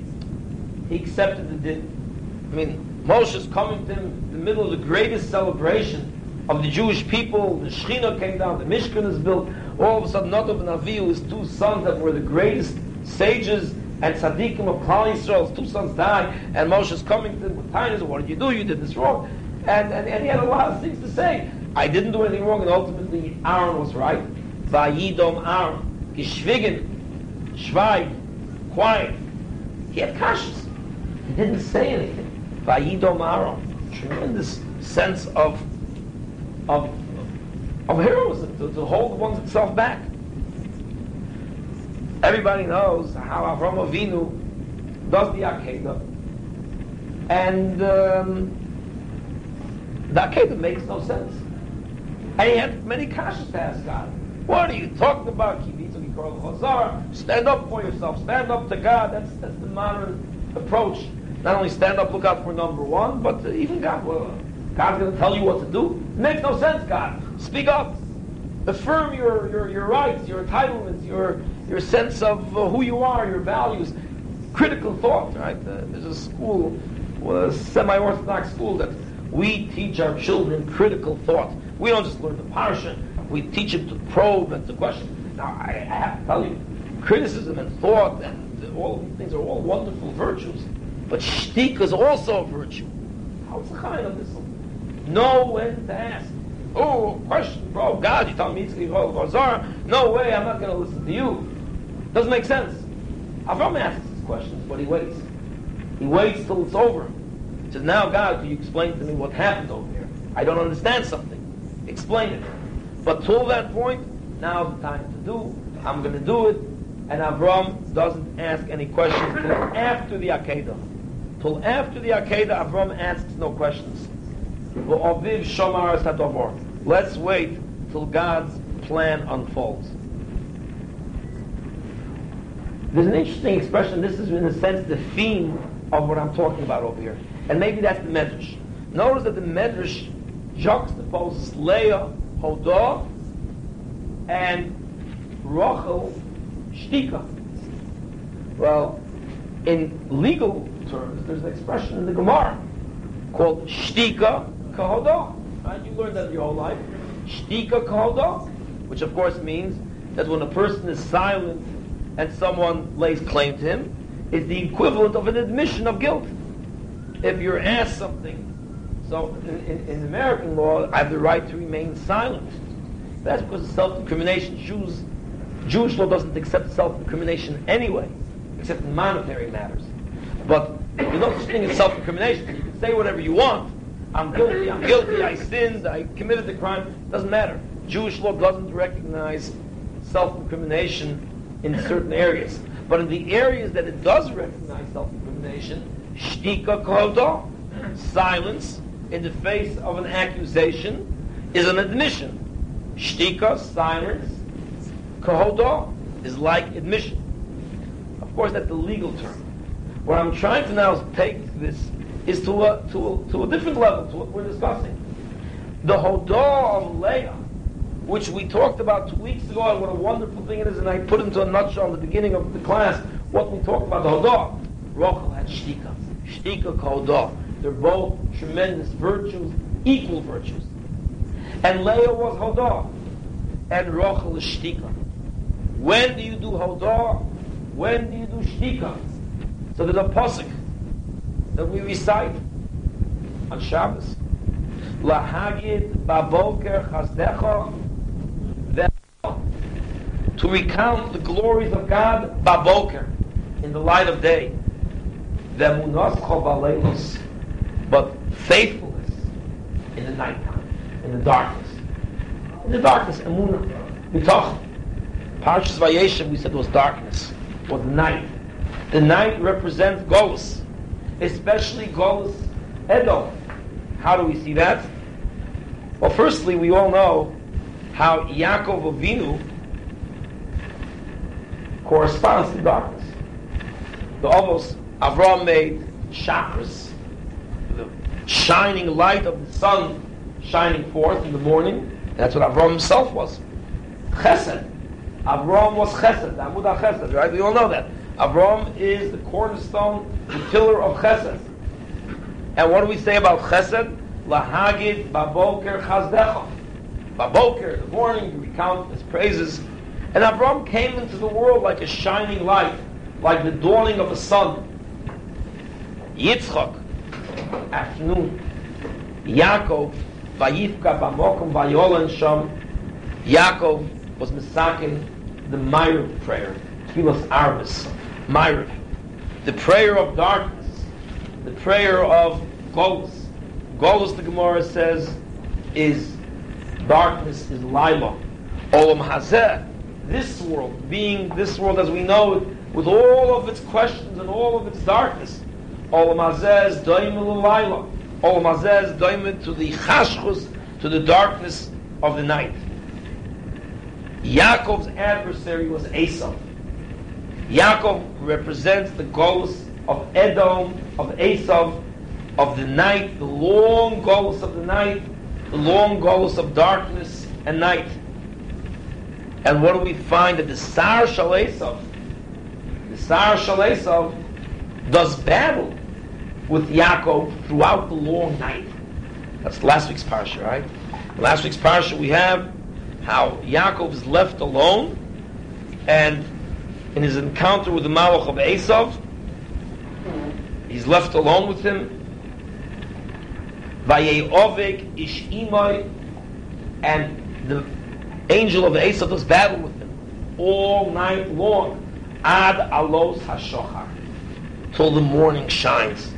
He accepted the din. I mean, Moshe's coming to him in the middle of the greatest celebration of the Jewish people. The Shechina came down, the Mishkan is built. All of a sudden, Nadav and Avihu, his two sons that were the greatest sages and tzaddikim of Klal Yisrael, his two sons die, and Moshe's coming to him with kindness. What did you do? You did this wrong. And, and, and he had a lot of things to say. I didn't do anything wrong, and ultimately Aaron was right. Vayidom Aaron. Geschwiegen. Schweig. Quiet. He had kashas. He didn't say anything. Vayidom Aaron. Tremendous sense of of of heroism to, to hold one's itself back. Everybody knows how Avram Avinu does the Akedah. And um, the Akedah makes no sense. And he had many kashas to ask God. What are you talking about? Stand up for yourself. Stand up to God. That's, that's the modern approach. Not only stand up, look out for number one, but even God, well, God's going to tell you what to do. It makes no sense, God. Speak up. Affirm your, your, your rights, your entitlements, your, your sense of uh, who you are, your values. Critical thought, right? Uh, there's a school, a semi-orthodox school that we teach our children critical thought. We don't just learn the parsha. We teach them to probe and to question. Now, I, I have to tell you, criticism and thought and all these things are all wonderful virtues. But shtik is also a virtue. How's the kind of this? Know when to ask. Oh, question, bro, God, you tell me it's Barzar. No way, I'm not going to listen to you. Doesn't make sense. Avram asks these questions, but he waits. He waits till it's over. He says, now, God, can you explain to me what happened over here? I don't understand something. Explain it. But till that point, now's the time to do. I'm going to do it. And Avram doesn't ask any questions till after the Akedah. Till after the Akedah, Avram asks no questions. Let's wait till God's plan unfolds. There's an interesting expression. This is, in a sense, the theme of what I'm talking about over here. And maybe that's the Medrash. Notice that the Medrash juxtaposes Leah, Hodah, and Rachel, Shtika. Well, in legal terms, there's an expression in the Gemara called Shtika Kahodah. Right? You learned that your whole life. Shtika Kahodah, which of course means that when a person is silent and someone lays claim to him, is the equivalent of an admission of guilt. If you're asked something, so in, in, in American law, I have the right to remain silent. That's because of self-incrimination. Jews, Jewish law doesn't accept self-incrimination anyway, except in monetary matters. But there's no such thing as self-incrimination. You can say whatever you want. I'm guilty, I'm guilty, I sinned, I committed the crime. It Doesn't matter. Jewish law doesn't recognize self-incrimination in certain areas. But in the areas that it does recognize self-incrimination, shtika kodo, silence in the face of an accusation, is an admission. Shtika, silence, kohodo, is like admission. Of course, that's the legal term. What I'm trying to now is take this is to a, to a, to a different level, to what we're discussing. The Hodah of Leah, which we talked about two weeks ago, and what a wonderful thing it is, and I put into a nutshell in the beginning of the class what we talked about, the Hodah. Rachel had Shtika. Shtika Hodah. They're both tremendous virtues, equal virtues. And Leah was Hodah, and Rachel is Shtika. When do you do Hodah? When do you do Shtika? So there's a posik that we recite on Shabbos. Lahagid baboker chazdecha to recount the glories of God baboker in the light of day. Vemunoscho but faithfulness in the nighttime, in the darkness. In the darkness, emuna, mitoch. Parshas Vayeshev, we said was darkness, was night. The night represents Golus, especially Golus Edom. How do we see that? Well, firstly, we all know how Yaakov Avinu corresponds to darkness. The almost Avram made chakras, the shining light of the sun shining forth in the morning. That's what Avram himself was. Chesed. Avram was Chesed, Amud Chesed, right? We all know that. Avram is the cornerstone, the pillar of Chesed. And what do we say about Chesed? Lahagid baboker chazdecha. Baboker, the morning, we recount his praises. And Avram came into the world like a shining light, like the dawning of a sun. Yitzchak, afternoon. Yaakov, vayifka bamokum vayolan sham. Yaakov was misakin the Ma'ariv prayer, Tfilas Arvis. Ma'ariv. The prayer of darkness, the prayer of Golus. Golus, the Gemara says, is darkness, is Lila. Olam Hazeh, this world, being this world as we know it, with all of its questions and all of its darkness. Olam Hazeh is Daimel Lila. Olam Hazeh is Daimel to the Chashchus, to the darkness of the night. Yaakov's adversary was Esau. Yaakov represents the ghost of Edom, of Esav, of the night, the long golus of the night, the long golus of darkness and night. And what do we find? That the Sar Shel Esav, the Sar Shel Esav does battle with Yaakov throughout the long night. That's last week's parsha, right? Last week's parsha we have how Yaakov is left alone, and in his encounter with the Malach of Esav, he's left alone with him. Vayeovek ish imay, and the angel of Esav does battle with him all night long. Ad alos hashochar, till the morning shines.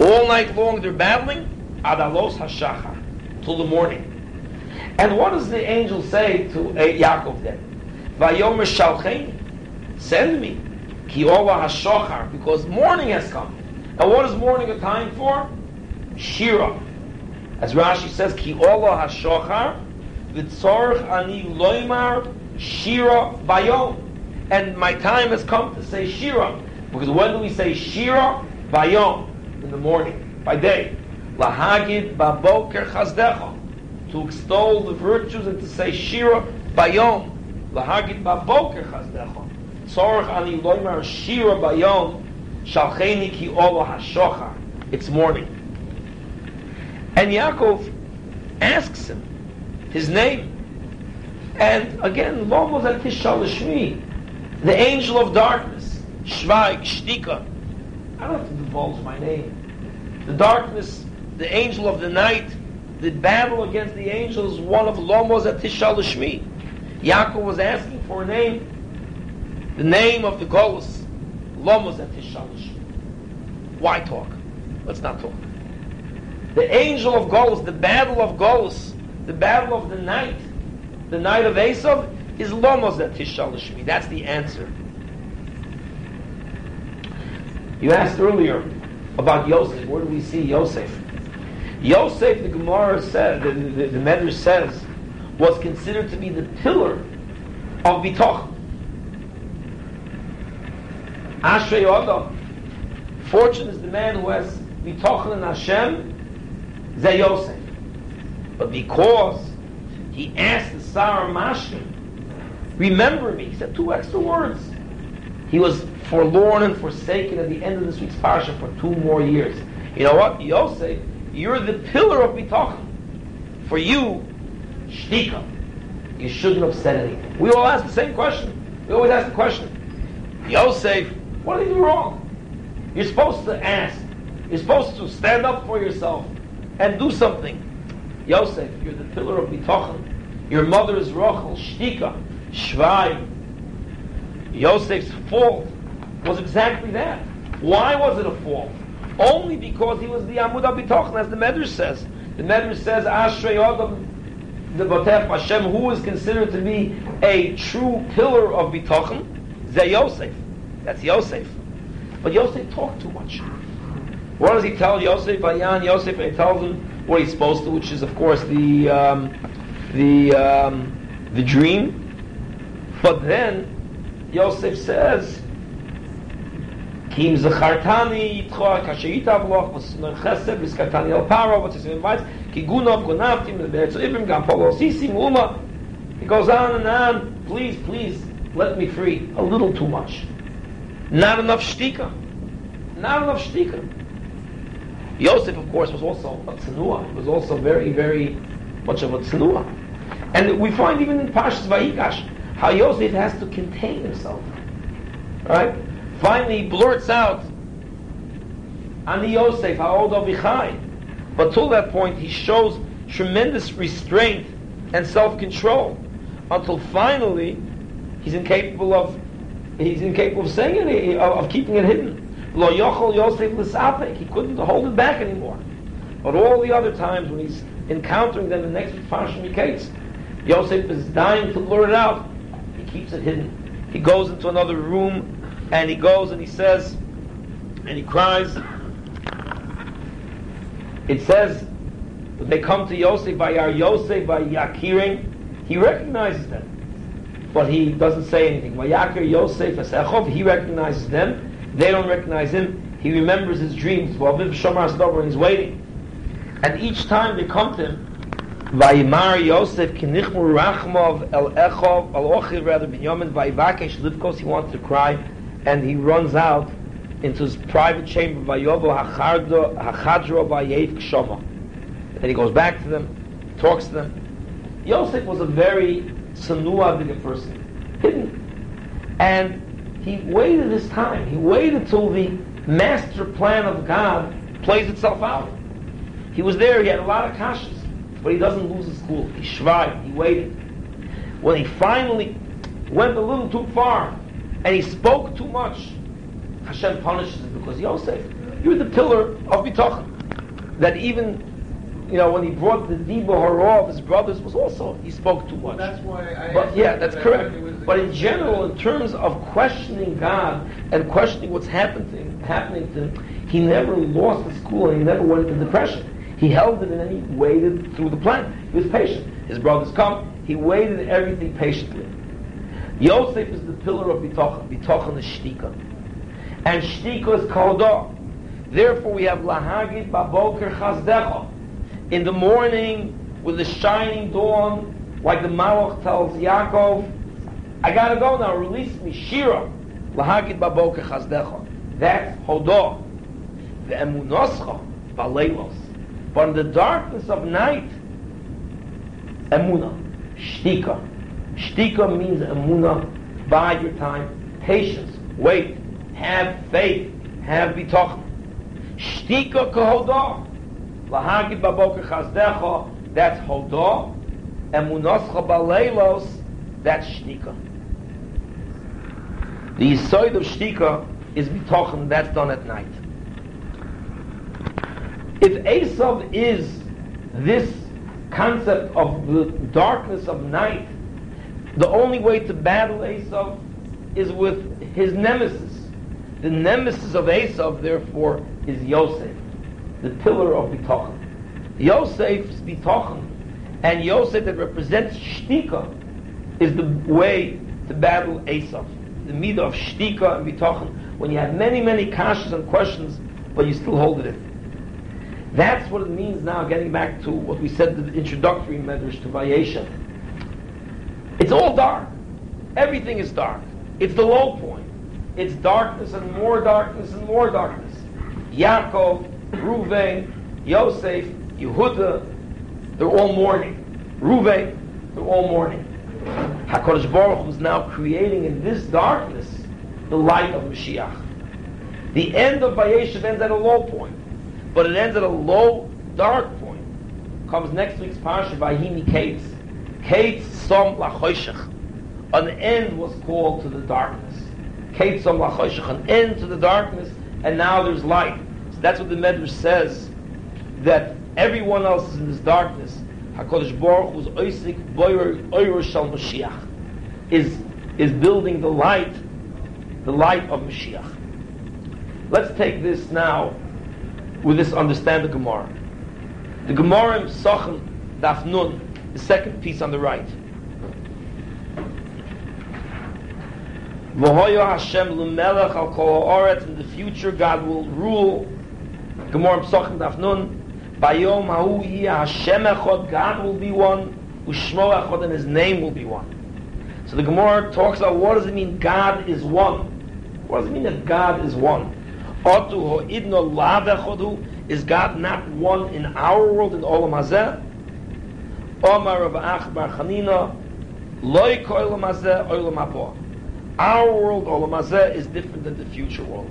All night long they're battling. Ad alos hashachar, till the morning. And what does the angel say to uh, Yaakov then? Vayomer shalcheni, send me. Ki ola hashochar, because morning has come. And what is morning a time for? Shira. As Rashi says, Ki ola hashochar, v'tzorch ani loymar shira bayom. And my time has come to say shira. Because when do we say shira? Bayom. In the morning. By day. Lahagid baboker chazdecha. To extol the virtues and to say shira bayom. Lahagid baboker chazdecha. Tzorch ani loymar shira bayom. Shalcheni ki ola hashochar. It's morning. And Yaakov asks him his name. And again, Lomos at Tishalishmi, the angel of darkness, Shvaig, Shtika. I don't have to divulge my name. The darkness, the angel of the night, the battle against the angels, one of Lomos at Tishalishmi. Yaakov was asking for a name, the name of the Golus, Lomos at Tishalishmi. Why talk? Let's not talk. The angel of Golus, the battle of Golus, the battle of the night, the night of Esav, is Lomos at Tishalishmi. That's the answer. You asked earlier about Yosef. Where do we see Yosef? Yosef, the Gemara says, the, the, the Medrash says, was considered to be the pillar of Bitoch. Ashrei Adam. Fortunate is the man who has Bitoch in Hashem, Zay Yosef. But because he asked the Sar HaMashkim, remember me, he said two extra words. He was forlorn and forsaken at the end of this week's parsha for two more years. You know what? Yosef, you're the pillar of Bitachon. For you, Shtika, you shouldn't have said anything. We all ask the same question. We always ask the question. Yosef, what do wrong? You're supposed to ask. You're supposed to stand up for yourself and do something. Yosef, you're the pillar of Bitachon. Your mother is Rachel, Shtika, Shvai. Yosef's fault was exactly that. Why was it a fault? Only because he was the Amud Bitachon, as the Medrash says. The Medrash says, Ashrei Adam, the Botef Hashem, who is considered to be a true pillar of Bitachon, Zeh Yosef. That's Yosef. But Yosef talked too much. What does he tell Yosef? Vayan Yosef, he tells him what he's supposed to, which is, of course, the um, the um, the dream. But then Yosef says, Kim zachartani yitchoa kasher yitavloch v'snor chesed v'skartani el paro name writes ki gunov gonavtim v'beretz gam polo sisim uma he goes on and on please please let me free a little too much not enough shtika not enough shtika Yosef of course was also a tzenua was also very very much of a tzenua and we find even in Pashas Vayigash how Yosef has to contain himself. Right? Finally he blurts out, Ani Yosef, how old Avichai? But till that point, he shows tremendous restraint and self-control. Until finally he's incapable of he's incapable of saying it, of, of keeping it hidden. Lo yochol Yosef l'sapek. He couldn't hold it back anymore. But all the other times when he's encountering them, the next Parshas Miketz, Yosef is dying to blurt it out. He keeps it hidden. He goes into another room and he goes and he says, and he cries. It says that they come to Yosef by Yar Yosef by Yakiring. He recognizes them, but he doesn't say anything. By Yakir Yosef Esechov, he recognizes them. They don't recognize him. He remembers his dreams. While Viv Shomar Sdover, he's waiting. And each time they come to him, Vayimar Yosef kinichmu rachmov el echov al ochiv rather binyamin vayivakesh livkos he wants to cry and he runs out into his private chamber vayovo hachadro hachadro vayev kshoma then he goes back to them talks to them Yosef was a very sanua person hidden and he waited his time he waited till the master plan of God plays itself out he was there he had a lot of kashas but he doesn't lose his cool. He shvayed, he waited. When he finally went a little too far and he spoke too much, Hashem punishes him because Yosef, you're the pillar of bitachon. That even, you know, when he brought the Diba Hara of his brothers was also, he spoke too much. That's why I But yeah, that's that correct. But in general, in terms of questioning God and questioning what's happened to him, happening to him, he never lost his cool and he never went into depression. He held it and then he waited through the plan. He was patient. His brothers come. He waited everything patiently. Yosef is the pillar of bitachon. Bitachon is shtika. And shtika is kodah. Therefore we have lahagid baboker chazdecha. In the morning, with the shining dawn, like the Malach tells Yaakov, I gotta go now, release me, Shira. Lahagid baboker chazdecha. That's hodah. The emunoscha, baleilos. But in the darkness of night, emuna, shtika. Shtika means emuna, bide your time, patience, wait, have faith, have bitachon. Shtika kahodah. Lahagid baboker chazdecha, that's hodah. Emunoscha baleilos, that's shtika. The yisoid of shtika is bitachon, that's done at night. If Esav is this concept of the darkness of night, the only way to battle Esav is with his nemesis. The nemesis of Esav, therefore, is Yosef, the pillar of Bitachon. Yosef's Bitachon, and Yosef that represents Shtika, is the way to battle Esav. The midah of Shtika and Bitachon, when you have many, many kashas and questions, but you still hold it in. That's what it means now, getting back to what we said in the introductory medrash to Vayeshev. It's all dark. Everything is dark. It's the low point. It's darkness and more darkness and more darkness. Yaakov, Ruvain, Yosef, Yehuda, they're all mourning. Ruvain, they're all mourning. HaKadosh Baruch is now creating in this darkness the light of Mashiach. The end of Vayeshev ends at a low point but it ends at a low, dark point. Comes next week's parsha, Vayehi Miketz. Kates Som Lachoshech. An end was called to the darkness. Kates Som Lachoshech, an end to the darkness, and now there's light. That's what the Medrash says, that everyone else is in this darkness. HaKadosh Baruch Hu's Oisik Boyer Oyer Shal Mashiach is, is building the light, the light of Mashiach. Let's take this now with this understand the Gemara. The Gemara in Sochem Daf Nun, the second piece on the right. V'hoyo Hashem l'melech al kol ha'aretz. In the future, God will rule. Gemara in Sochem Daf Nun. Bayom ha'u yiyah Hashem echad. God will be one. Ushmo echad, and His name will be one. So the Gemara talks about what does it mean God is one. What does it mean that God is one? Otu ho'idno lav echodu. Is God not one in our world, in Olam Hazeh? Omar of Acha Bar Chanina, loy koilam hazeh, olam haba. Our world, Olam Hazeh, is different than the future world.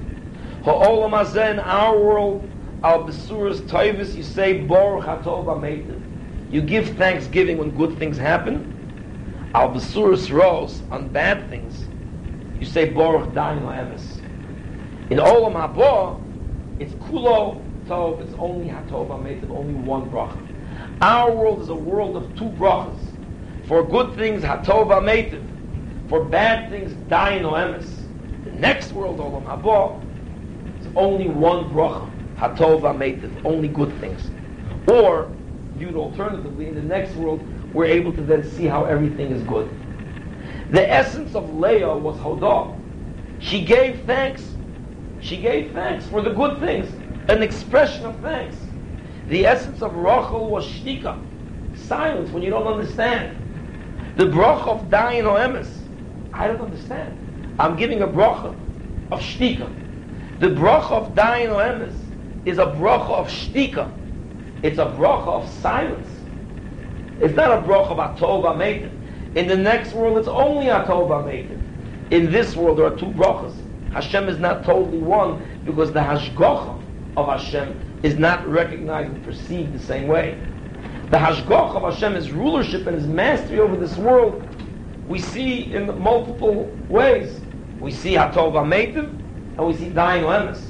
Ha'olam Hazeh, in our world, al besuras toivis, you say, Baruch hatov ha'meitiv. You give thanksgiving when good things happen. Al besuras ros, on bad things, you say, Baruch dain ha'emes. In Olam Haba, it's kulo tov, it's only hatov ha'meitiv, only one bracha. Our world is a world of two brachas. For good things, hatov ha'meitiv. For bad things, dain ha'emes. The next world, Olam Haba, is only one bracha, hatov ha'meitiv, only good things. Or, viewed alternatively, in the next world, we're able to then see how everything is good. The essence of Leah was Hodah. She gave thanks She gave thanks for the good things, an expression of thanks. The essence of Rachel was shtika, silence when you don't understand. The bracha of dayin or emes, I don't understand. I'm giving a bracha of shtika. The bracha of dayin or emes is a bracha of shtika. It's a bracha of silence. It's not a bracha of atov ametiv. In the next world, it's only atov ametiv. In this world, there are two brachas. Hashem is not totally one because the hashgacha of Hashem is not recognized and perceived the same way. The hashgacha of Hashem, His rulership and His mastery over this world, we see in multiple ways. We see hatov ametiv and we see dying dayin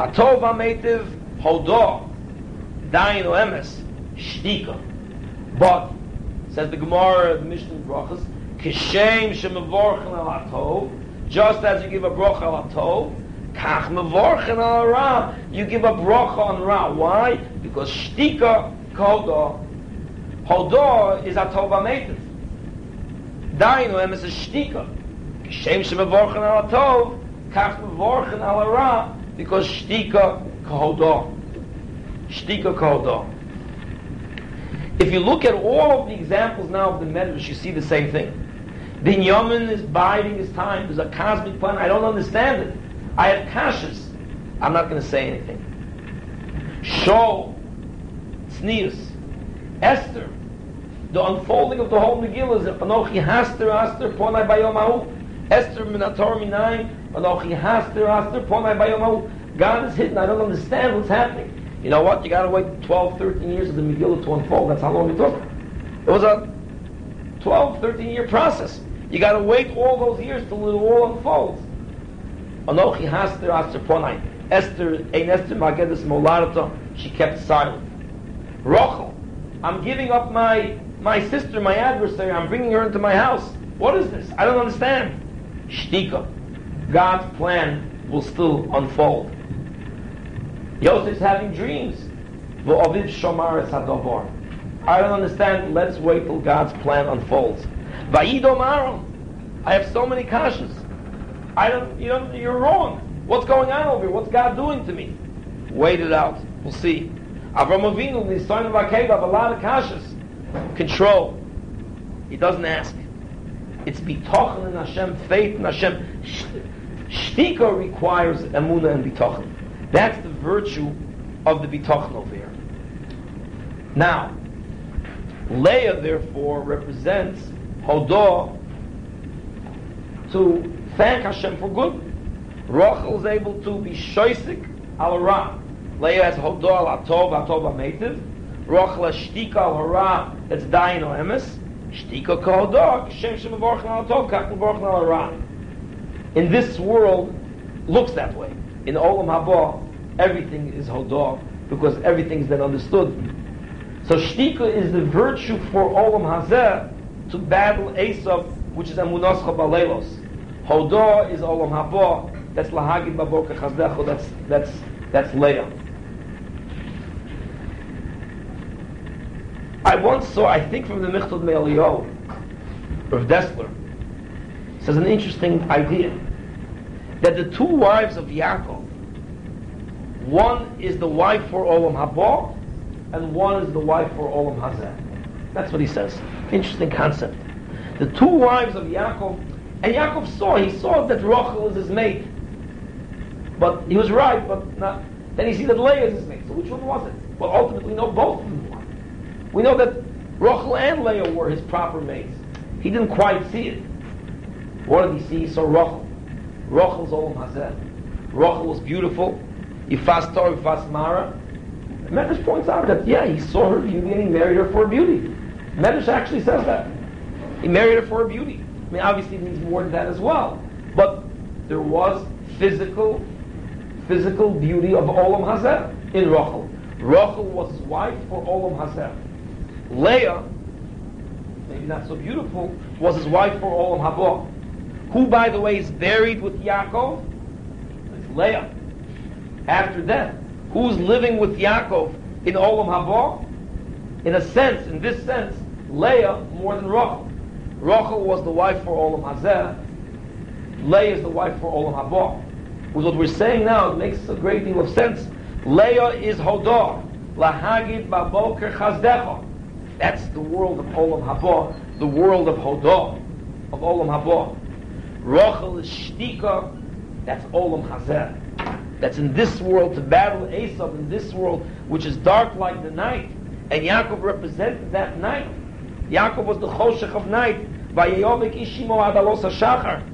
emes. Hatov ametiv hodah, dayin emes shtika. But says the Gemara, the Mishnah Brachas, kishem shemavorchen al hatov, just as you give a bracha al hatov, kach mevorchen al ra, you give a bracha on ra. Why? Because shtika kodah, hodah is hatov ametiv. Dayin emes is shtika. Kishem shemavorchen al hatov, kach mevorchen al ra, because shtika kodah. Shtika kodah. If you look at all of the examples now of the Medrash, you see the same thing. Binyamin is biding his time. There's a cosmic plan. I don't understand it. I have kashas. I'm not going to say anything. Shaul, Tznius, Esther, the unfolding of the whole Megillah is Anochi Haster Aster Ponai Bayomahu. Esther Minator Minai, Anochi Haster Aster Ponai Bayomahu. God is hidden. I don't understand what's happening. You know what? You got to wait 12, 13 years for the Megillah to unfold. That's how long it took. It was a 12, 13 year process. You got to wait all those years till it all unfolds. Anochi Haster Aster Ponai. Esther, Ein Esther Magedes Molarata, she kept silent. Rochel, I'm giving up my, my sister, my adversary, I'm bringing her into my house. What is this? I don't understand. Shtika. God's plan will still unfold. Yosef's having dreams. I don't understand. Let's wait till God's plan unfolds. I have so many kashas. I don't, you know, you're wrong. What's going on over here? What's God doing to me? Wait it out. We'll see. Avram Avinu, the son of have a lot of kashas. Control. He doesn't ask. It's bitochen in Hashem, faith in Hashem. Shtika requires emuna and bitochen. That's the virtue of the bitochen over here. Now, Leah therefore represents Hodah to thank Hashem for good. Rachel is able to be shoisik al ra. Leah has Hodah al atov, atov ametiv. Rachel has shtika al hara, that's dayin o emes. Shtika ka Hodah, Hashem shem al atov, avorchen al ra. In this world, looks that way. In Olam Haba, everything is Hodah, because everything is then understood. So shtika is the virtue for Olam Hazeh to battle Esav, which is Amunascha Baleilos. Hodah is Olam Haba, that's Lahagid Baboka Chazdecho, that's, that's, that's Leah. I once saw, I think from the Michtav Me'elio, of Dessler, says an interesting idea, that the two wives of Yaakov, one is the wife for Olam Haba, and one is the wife for Olam Hazeh. That's what he says. Interesting concept. The two wives of Yaakov, and Yaakov saw, he saw that Rachel is his mate. But he was right, but not. Then he sees that Leah is his mate. So which one was it? Well, ultimately, we know both of them were. We know that Rachel and Leah were his proper mates. He didn't quite see it. What did he see? He saw Rachel. Rachel's Olam Hazeh. Rachel was beautiful. Yifas Torah, Yifas Mara. Medrash points out that, yeah, he saw her beauty and he married her for beauty. Medrash actually says that. He married her for beauty. I mean, obviously it means more than that as well. But there was physical, physical beauty of Olam Hazeh in Rachel. Rachel was his wife for Olam Hazeh. Leah, maybe not so beautiful, was his wife for Olam Haba. Who, by the way, is buried with Yaakov? It's Leah. After death. Who's living with Yaakov in Olam Haba? In a sense, in this sense, Leah more than Rachel. Rachel was the wife for Olam Hazeh. Leah is the wife for Olam Haba. with what we're saying now, it makes a great deal of sense. Leah is Hodah. Lahagid baboker chazdecha. That's the world of Olam Haba, the world of Hodah, of Olam Haba. Rachel is Shtika, that's Olam Hazeh. That's in this world to battle Esav in this world, which is dark like the night. And Yaakov represented that night. Yaakov was the Choshech of night. Vayayovik Ishimo Adalos HaShachar.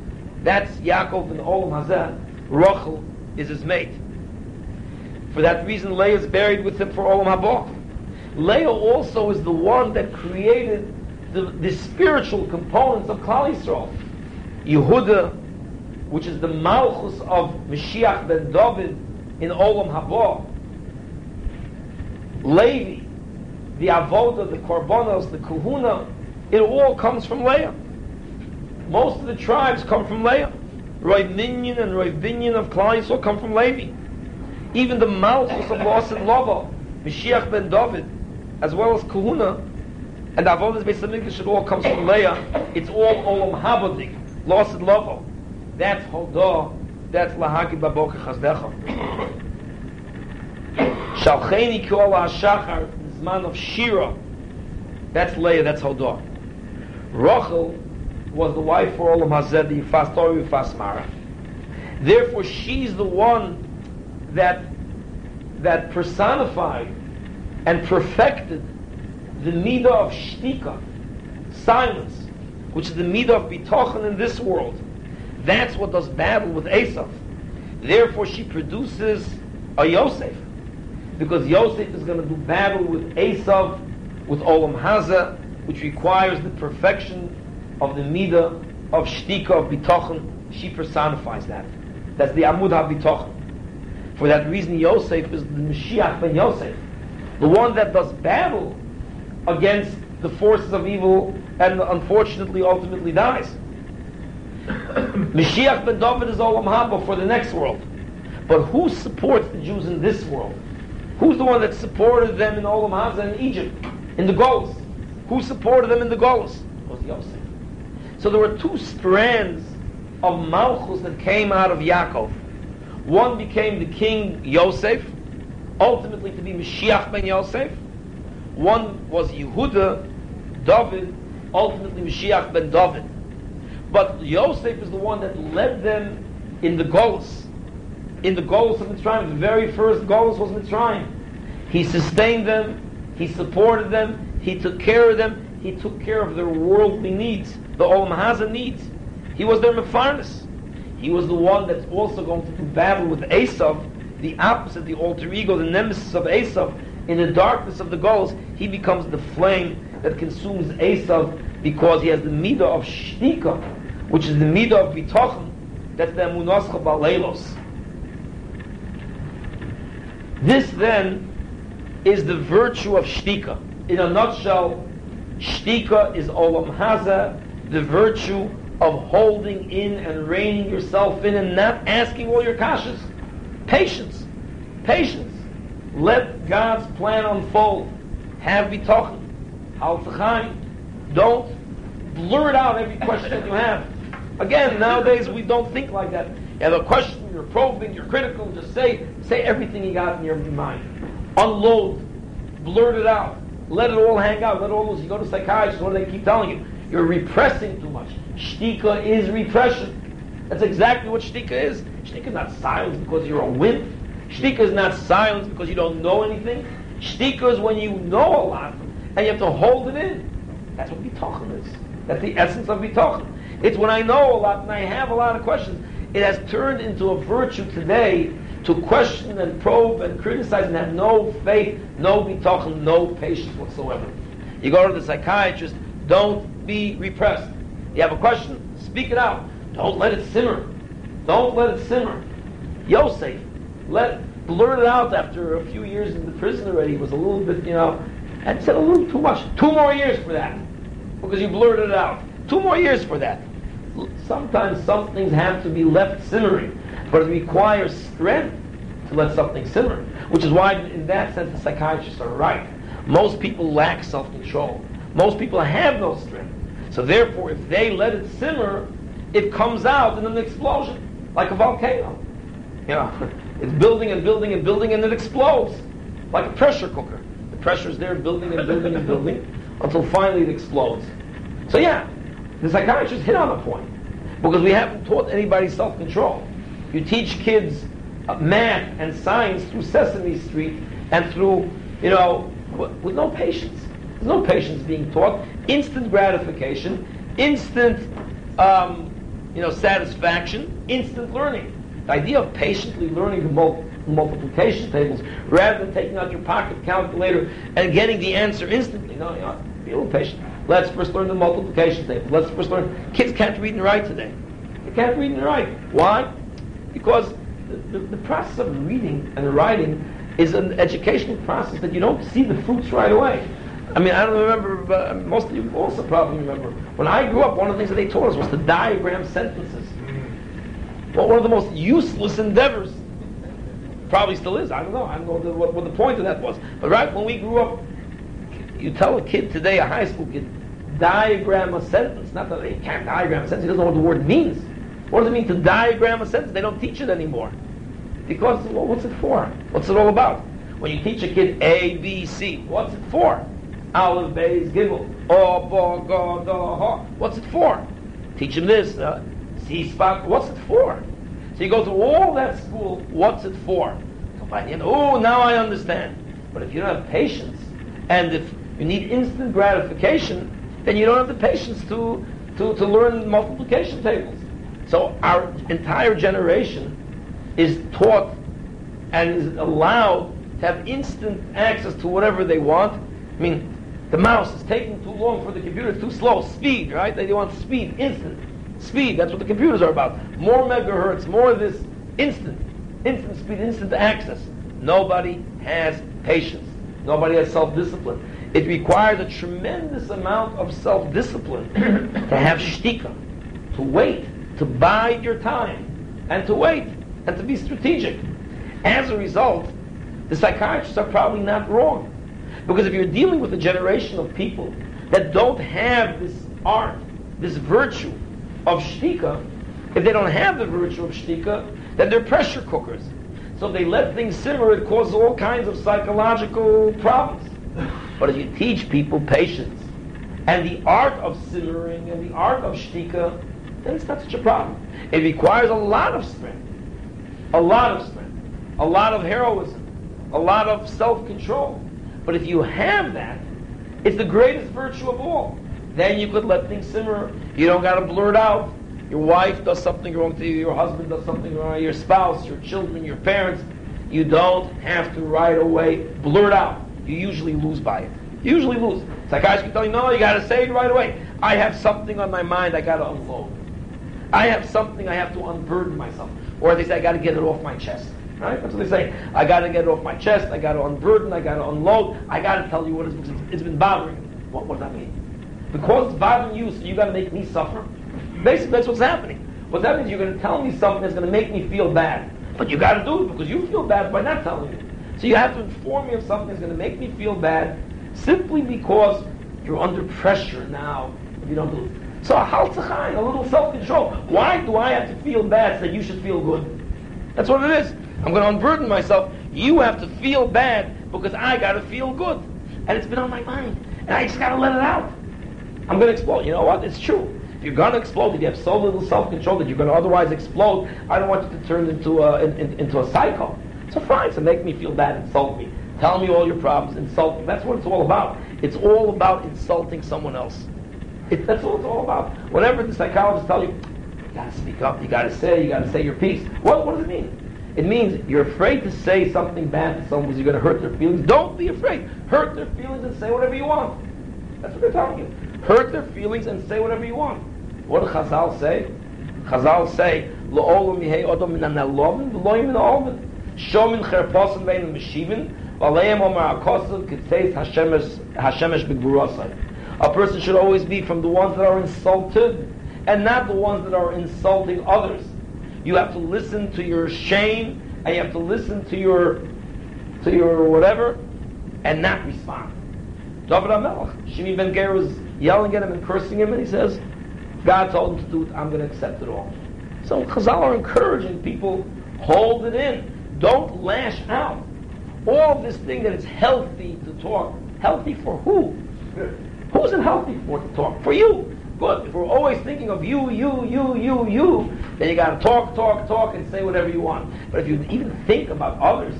That's Yaakov in Olam Hazeh. Rachel is his mate. For that reason, Leah is buried with him for Olam Haba. Leah also is the one that created the, the spiritual components of Klal Yisrael. Yehuda, which is the Malchus of Mashiach ben David in Olam Haba. Levi, the Avoda, the Korbanos, the Kahuna, it all comes from Leah. Most of the tribes come from Leah. Roy Minyan and Roy Binyan of Yisrael come from Levi. Even the Malchus of Los and Lava, Mashiach ben David, as well as Kahuna, and Avodas Beis Hamikdash, it all comes from Leah. It's all Olam Habadik, Los and Lava. That's Hodah, that's Lahaki Baboka Chazdecha. Shalcheni Kol HaShachar, Zman of Shira. That's Leah, that's Hodah. Rachel was the wife for Olam Hazeh, the Yifas Torah, Yifas Mara. Therefore, she's the one that that personified and perfected the midah of shtika, silence, which is the midah of bitochen in this world. That's what does battle with Esav. Therefore, she produces a Yosef, because Yosef is going to do battle with Esav, with Olam Haza, which requires the perfection of the midah of shtika of bitochen. She personifies that. That's the Amud HaBitochen. For that reason, Yosef is the Mashiach ben Yosef, the one that does battle against the forces of evil and unfortunately ultimately dies. Mashiach ben David is Olam Haba for the next world. But who supports the Jews in this world? Who's the one that supported them in Olam Haza in Egypt, in the Golos? Who supported them in the? It was Yosef. So there were two strands of Malchus that came out of Yaakov. One became the king Yosef, ultimately to be Mashiach ben Yosef. One was Yehuda, David, ultimately Mashiach ben David. But Yosef is the one that led them in the Golos. In the Golos of Mitzrayim, the very first Golos was Mitzrayim. He sustained them, he supported them, he took care of them, he took care of their worldly needs, the Olam Haza needs. He was their Mepharnis. He was the one that's also going to do battle with Esav, the opposite, the alter ego, the nemesis of Esav. In the darkness of the goals, he becomes the flame that consumes Esav because he has the midah of shtika, which is the midah of bitochen, that's the emunascha baleilos. This then is the virtue of shtika. In a nutshell, shtika is olam haza, the virtue of holding in and reining yourself in and not asking all your kashas. Patience. Patience. Let God's plan unfold. Have bitochen. Al Don't blurt out every question that you have. Again, nowadays we don't think like that. You have a question, you're probing, you're critical, just say say everything you got in your mind. Unload. Blurt it out. Let it all hang out. Let all those you go to psychiatrists, what do they keep telling you? You're repressing too much. Shtika is repression. That's exactly what shtika is. Shtika is not silence because you're a wimp. Shtika is not silence because you don't know anything. Shtika is when you know a lot and you have to hold it in. That's what bitachon is. That's the essence of bitachon. It's when I know a lot and I have a lot of questions. It has turned into a virtue today to question and probe and criticize and have no faith, no bitachon, no patience whatsoever. You go to the psychiatrist, don't be repressed. You have a question? Speak it out. Don't let it simmer. Don't let it simmer. Yosef, let blurt it out after a few years in the prison already. He was a little bit, you know, and said a little too much. Two more years for that. Because you blurted it out. Two more years for that. Sometimes some things have to be left simmering, but it requires strength to let something simmer. Which is why, in that sense, the psychiatrists are right. Most people lack self-control. Most people have no strength. So therefore, if they let it simmer, it comes out in an explosion, like a volcano. You know, it's building and building and building and it explodes like a pressure cooker. The pressure is there building and building and building until finally it explodes. So yeah, the psychiatrist hit on a point because we haven't taught anybody self-control. You teach kids uh, math and science through Sesame Street and through, you know, with no patience. There's no patience being taught. Instant gratification, instant, um, you know, satisfaction, instant learning. The idea of patiently learning the mul- multiplication tables rather than taking out your pocket calculator and getting the answer instantly. No, you know, be a little patient. Let's first learn the multiplication table. Let's first learn. Kids can't read and write today. They can't read and write. Why? Because the, the, the process of reading and writing is an educational process that you don't see the fruits right away. I mean, I don't remember, but uh, most of you also probably remember. When I grew up, one of the things that they taught us was to diagram sentences. Well, one of the most useless endeavors, probably still is, I don't know, I don't know what, what the point of that was. But right when we grew up, you tell a kid today, a high school kid, diagram a sentence. Not that he can't diagram a sentence, he doesn't know what the word means. What does it mean to diagram a sentence? They don't teach it anymore. Because, well, what's it for? What's it all about? When you teach a kid A, B, C, what's it for? Aleph, Beis, Gimel, O, Bo, Go. What's it for? Teach him this, uh, C spot, what's it for? So you go through all that school, what's it for? Oh, now I understand. But if you don't have patience, and if you need instant gratification, then you don't have the patience to, to, to learn multiplication tables. So our entire generation is taught and is allowed to have instant access to whatever they want. I mean, the mouse is taking too long for the computer, too slow. Speed, right? They want speed, instant. Speed, that's what the computers are about. More megahertz, more of this instant. Instant speed, instant access. Nobody has patience. Nobody has self-discipline. It requires a tremendous amount of self-discipline to have shtika, to wait, to bide your time, and to wait, and to be strategic. As a result, the psychiatrists are probably not wrong. Because if you're dealing with a generation of people that don't have this art, this virtue of shtika, if they don't have the virtue of shtika, then they're pressure cookers. So if they let things simmer, it causes all kinds of psychological problems. But if you teach people patience and the art of simmering and the art of shtika, then it's not such a problem. It requires a lot of strength, a lot of strength, a lot of heroism, a lot of self-control. But if you have that, it's the greatest virtue of all. Then you could let things simmer. You don't got to blurt out. Your wife does something wrong to you. Your husband does something wrong. Your spouse, your children, your parents. You don't have to right away blurt out. You usually lose by it. You usually lose. Psychiatrists can tell you, no, you got to say it right away. I have something on my mind. I got to unload. I have something I have to unburden myself. Or they say, I got to get it off my chest. Right? That's what they say. I got to get it off my chest. I got to unburden. I got to unload. I got to tell you what it's, it's been bothering me. What, what does that mean? Because it's bothering you, so you got to make me suffer. Basically, that's what's happening. What that means, you're going to tell me something that's going to make me feel bad. But you got to do it because you feel bad by not telling me. So you have to inform me of something that's going to make me feel bad simply because you're under pressure now if you don't do it. So a little self-control. Why do I have to feel bad so that you should feel good? That's what it is. I'm going to unburden myself. You have to feel bad because I got to feel good. And it's been on my mind. And I just got to let it out. I'm going to explode. You know what? It's true. If you're going to explode, if you have so little self-control that you're going to otherwise explode, I don't want you to turn into a, in, in, into a psycho. So fine, so make me feel bad, insult me. Tell me all your problems, insult me. That's what it's all about. It's all about insulting someone else. It, that's what it's all about. Whenever the psychologists tell you, you got to speak up, you got to say, you got to say your piece. What, what does it mean? It means you're afraid to say something bad to someone because you're going to hurt their feelings. Don't be afraid. Hurt their feelings and say whatever you want. That's what they're telling you. Hurt their feelings and say whatever you want. What do Chazal say? Chazal say, "Lo'olam yihei odom min analovin v'loim min olvin." Shomin cherposim bein meshivin v'aleim omar akosav kitzeis hashemesh begburosai. A person should always be from the ones that are insulted and not the ones that are insulting others. You have to listen to your shame and you have to listen to your to your whatever and not respond. David HaMelech, Shimi Ben Ger yelling at him and cursing him and he says, God told him to do it, I'm going to accept it all. So Chazal are encouraging people Hold it in. Don't lash out. All this thing that it's healthy to talk. Healthy for who? Who's it healthy for to talk? For you. Good. If we're always thinking of you, you, you, you, you, then you got to talk, talk, talk, and say whatever you want. But if you even think about others,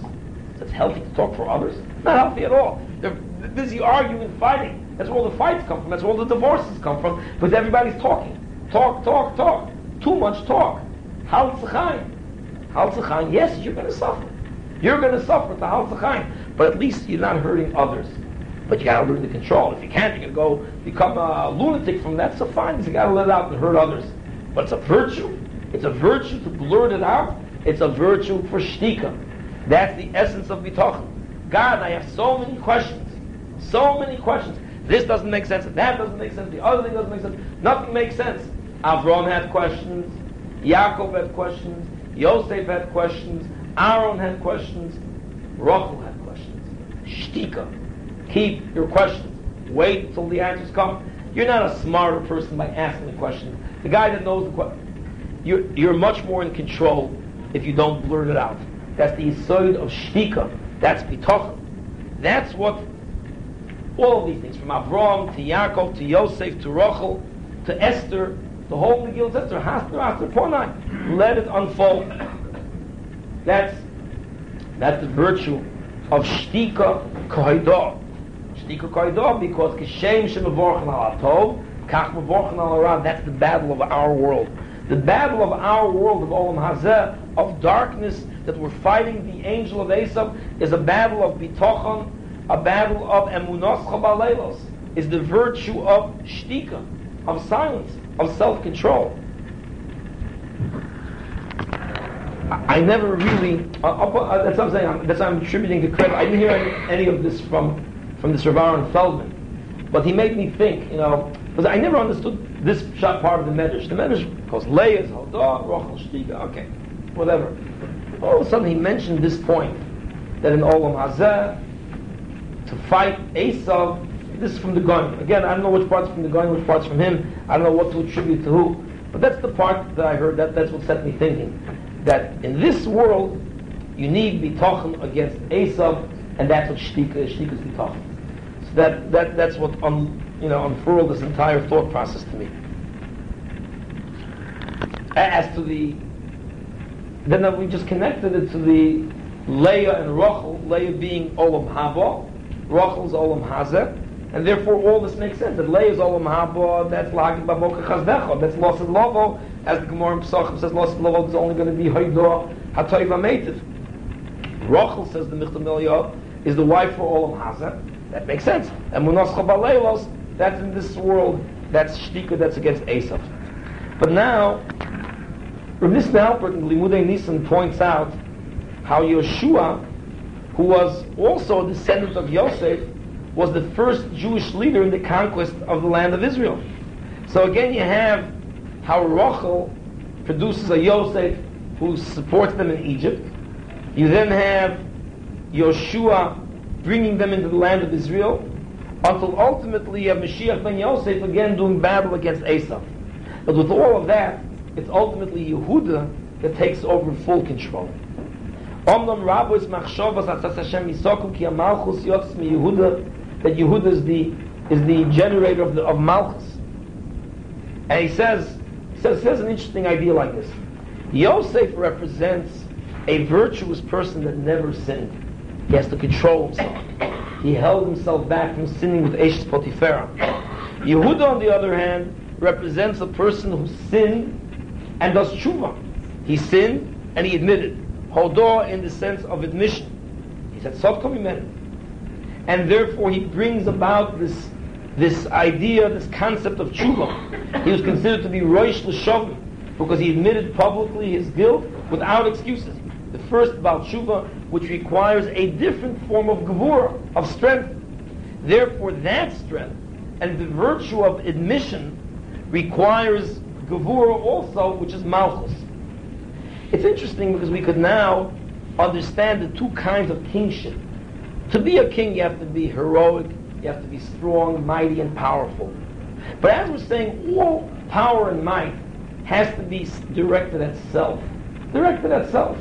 it's healthy to talk for others. Not healthy at all. They're busy arguing, fighting. That's where all the fights come from. That's where all the divorces come from. Because everybody's talking. Talk, talk, talk. Too much talk. Hal Hal yes, you're going to suffer. You're going to suffer to Hal But at least you're not hurting others. But you got to learn to control. If you can't, you're going to go become a lunatic from that. So fine, you got to let it out and hurt others. But it's a virtue. It's a virtue to blurt it out. It's a virtue for shtika. That's the essence of bitachon. God, I have so many questions. So many questions. This doesn't make sense. That doesn't make sense. The other thing doesn't make sense. Nothing makes sense. Avram had questions. Yaakov had questions. Yosef had questions. Aaron had questions. Rachel had questions. Shtika. Keep your questions. Wait until the answers come. You're not a smarter person by asking the question. The guy that knows the question. You're, you're much more in control if you don't blurt it out. That's the side of shtika. That's bitachon. That's what all of these things, from Avram to Yaakov to Yosef to Rachel to Esther, the whole Megillah Esther, Haster, Haster, Ponai. Let it unfold. That's that's the virtue of shtika koidah. Shtika koidah because kishem shemevorchen al atov, kach mevorchen. That's the battle of our world. The battle of our world of Olam Hazeh, of darkness that we're fighting the angel of Esav, is a battle of bitochon, a battle of emunos chabalelos, is the virtue of shtika, of silence, of self-control. I, never really, uh, uh, that's what I'm saying, that's what I'm attributing to credit. I didn't hear any, any of this from, from this Rav Aaron Feldman. But he made me think, you know, because I never understood this part of the Medrash. The Medrash calls Leah's Hodah, Rachel Shtika, okay, whatever. All of a sudden he mentioned this point, that in Olam Hazeh, to fight Esav, this is from the Gaon. Again, I don't know which part's from the Gaon, which part's from him. I don't know what to attribute to who. But that's the part that I heard, that, that's what set me thinking. That in this world, you need bitachon against Esav, and that's what shtika is. Shtika is. So that, that, that's what un, you know, unfurled this entire thought process to me. As to the, then we just connected it to the Leah and Rachel, Leah being Olam Haba, Rachel's Olam Hazeh, and therefore all this makes sense. That Leah is Olam Haba, that's Lagi Baboka Chazdecha, that's Los of Lovo, as the Gemara in Pesachim says, Los of Lovo is only going to be Haidah Hatoiv Ametiv. Rachel says the Michtam is the wife for Olam Hazeh, that makes sense. And Munas Chabaleilos, that's in this world, that's Shtika, that's against Esav. But now, Rav Nissen Alpert in Limudei Nisan points out how Yeshua, who was also a descendant of Yosef, was the first Jewish leader in the conquest of the land of Israel. So again, you have how Rachel produces a Yosef who supports them in Egypt. You then have Yeshua bringing them into the land of Israel, until ultimately you have Mashiach ben Yosef again doing battle against Esau. But with all of that, it's ultimately Yehuda that takes over full control. Rabbos Machshavas Hashem Yisokum Ki Yotzis Mi Yehuda that Yehuda is the is the generator of the of Malchus. And he says he says, he says an interesting idea like this. Yosef represents a virtuous person that never sinned. He has to control himself. He held himself back from sinning with Eshes Potiphera. Yehuda, on the other hand, represents a person who sinned and does tshuva. He sinned and he admitted. Hodah in the sense of admission. He said, Sot And therefore he brings about this, this idea, this concept of tshuva. He was considered to be Roish L'Shovim because he admitted publicly his guilt without excuses. The first Baal Tshuva, which requires a different form of gevura, of strength. Therefore, that strength and the virtue of admission requires gevura also, which is malchus. It's interesting because we could now understand the two kinds of kingship. To be a king, you have to be heroic, you have to be strong, mighty, and powerful. But as we're saying, all power and might has to be directed at self. Directed at self.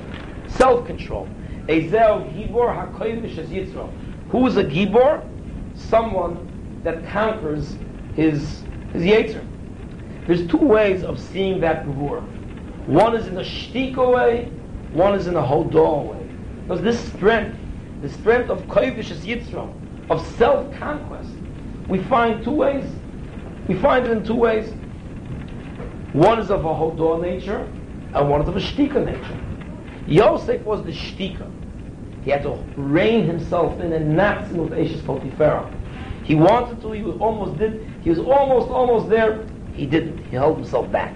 self-control. Ezel Gibor HaKoyvish as Yitzro. Who is a Gibor? Someone that conquers his, his Yetzer. There's two ways of seeing that Gibor. One is in the shtika way, one is in the hodah way. Because this strength, the strength of Koivish as Yitzro, of self-conquest, we find two ways. We find it in two ways. One is of a hodah nature, and one is of a shtika nature. Yosef was the shtika. He had to rein himself in and not sin with Ashes Potiphera. He wanted to, he almost did, he was almost, almost there. He didn't. He held himself back.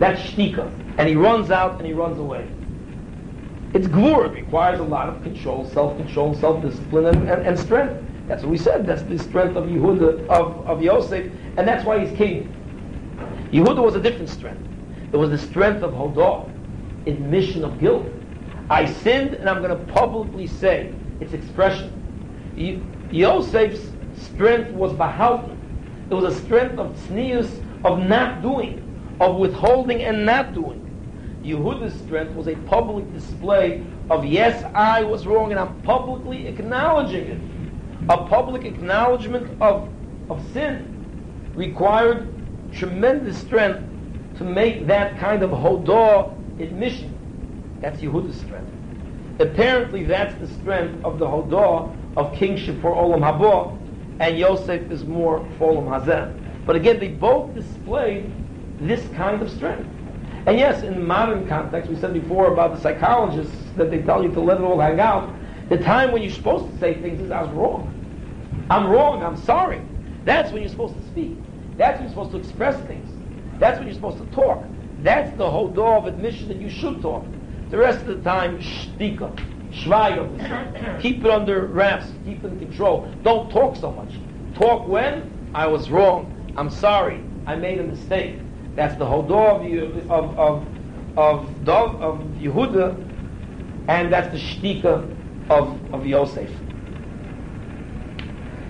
That's shtika. And he runs out and he runs away. It's gvur. It requires a lot of control, self-control, self-discipline, and, and, and strength. That's what we said. That's the strength of Yehuda, of, of Yosef, and that's why he's king. Yehuda was a different strength. It was the strength of Hodah, admission of guilt. I sinned, and I'm going to publicly say its expression. Yosef's strength was Bahalta. It was a strength of tznius, of not doing, of withholding and not doing. Yehuda's strength was a public display of, yes, I was wrong, and I'm publicly acknowledging it. A public acknowledgement of, of sin required tremendous strength to make that kind of hodah admission. That's Yehuda's strength. Apparently, that's the strength of the hodah of kingship for Olam Haba, and Yosef is more for Olam Hazeh. But again, they both displayed this kind of strength. And yes, in the modern context, we said before about the psychologists that they tell you to let it all hang out. The time when you're supposed to say things is, I was wrong. I'm wrong, I'm sorry. That's when you're supposed to speak. That's when you're supposed to express things. That's when you're supposed to talk. That's the whole door of admission that you should talk. The rest of the time, shtika, shvayim. Keep it under wraps. Keep it in control. Don't talk so much. Talk when I was wrong. I'm sorry. I made a mistake. That's the whole door of of of of, Dov, of Yehuda, and that's the shtika of of Yosef.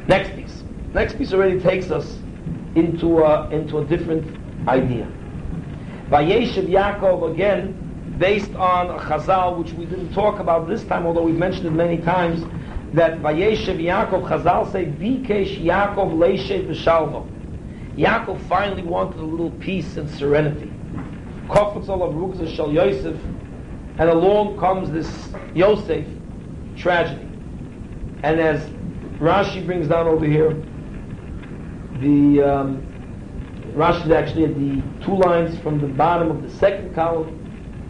Next piece. Next piece already takes us into a, into a different idea. Vayeshev Yaakov again, based on Chazal, which we didn't talk about this time, although we've mentioned it many times, that Vayeshev Yaakov, Chazal say, Bikesh Yaakov Leishev V'shalva. Yaakov finally wanted a little peace and serenity. Yosef, and along comes this Yosef tragedy. And as Rashi brings down over here, the um, Rashi is actually at the two lines from the bottom of the second column.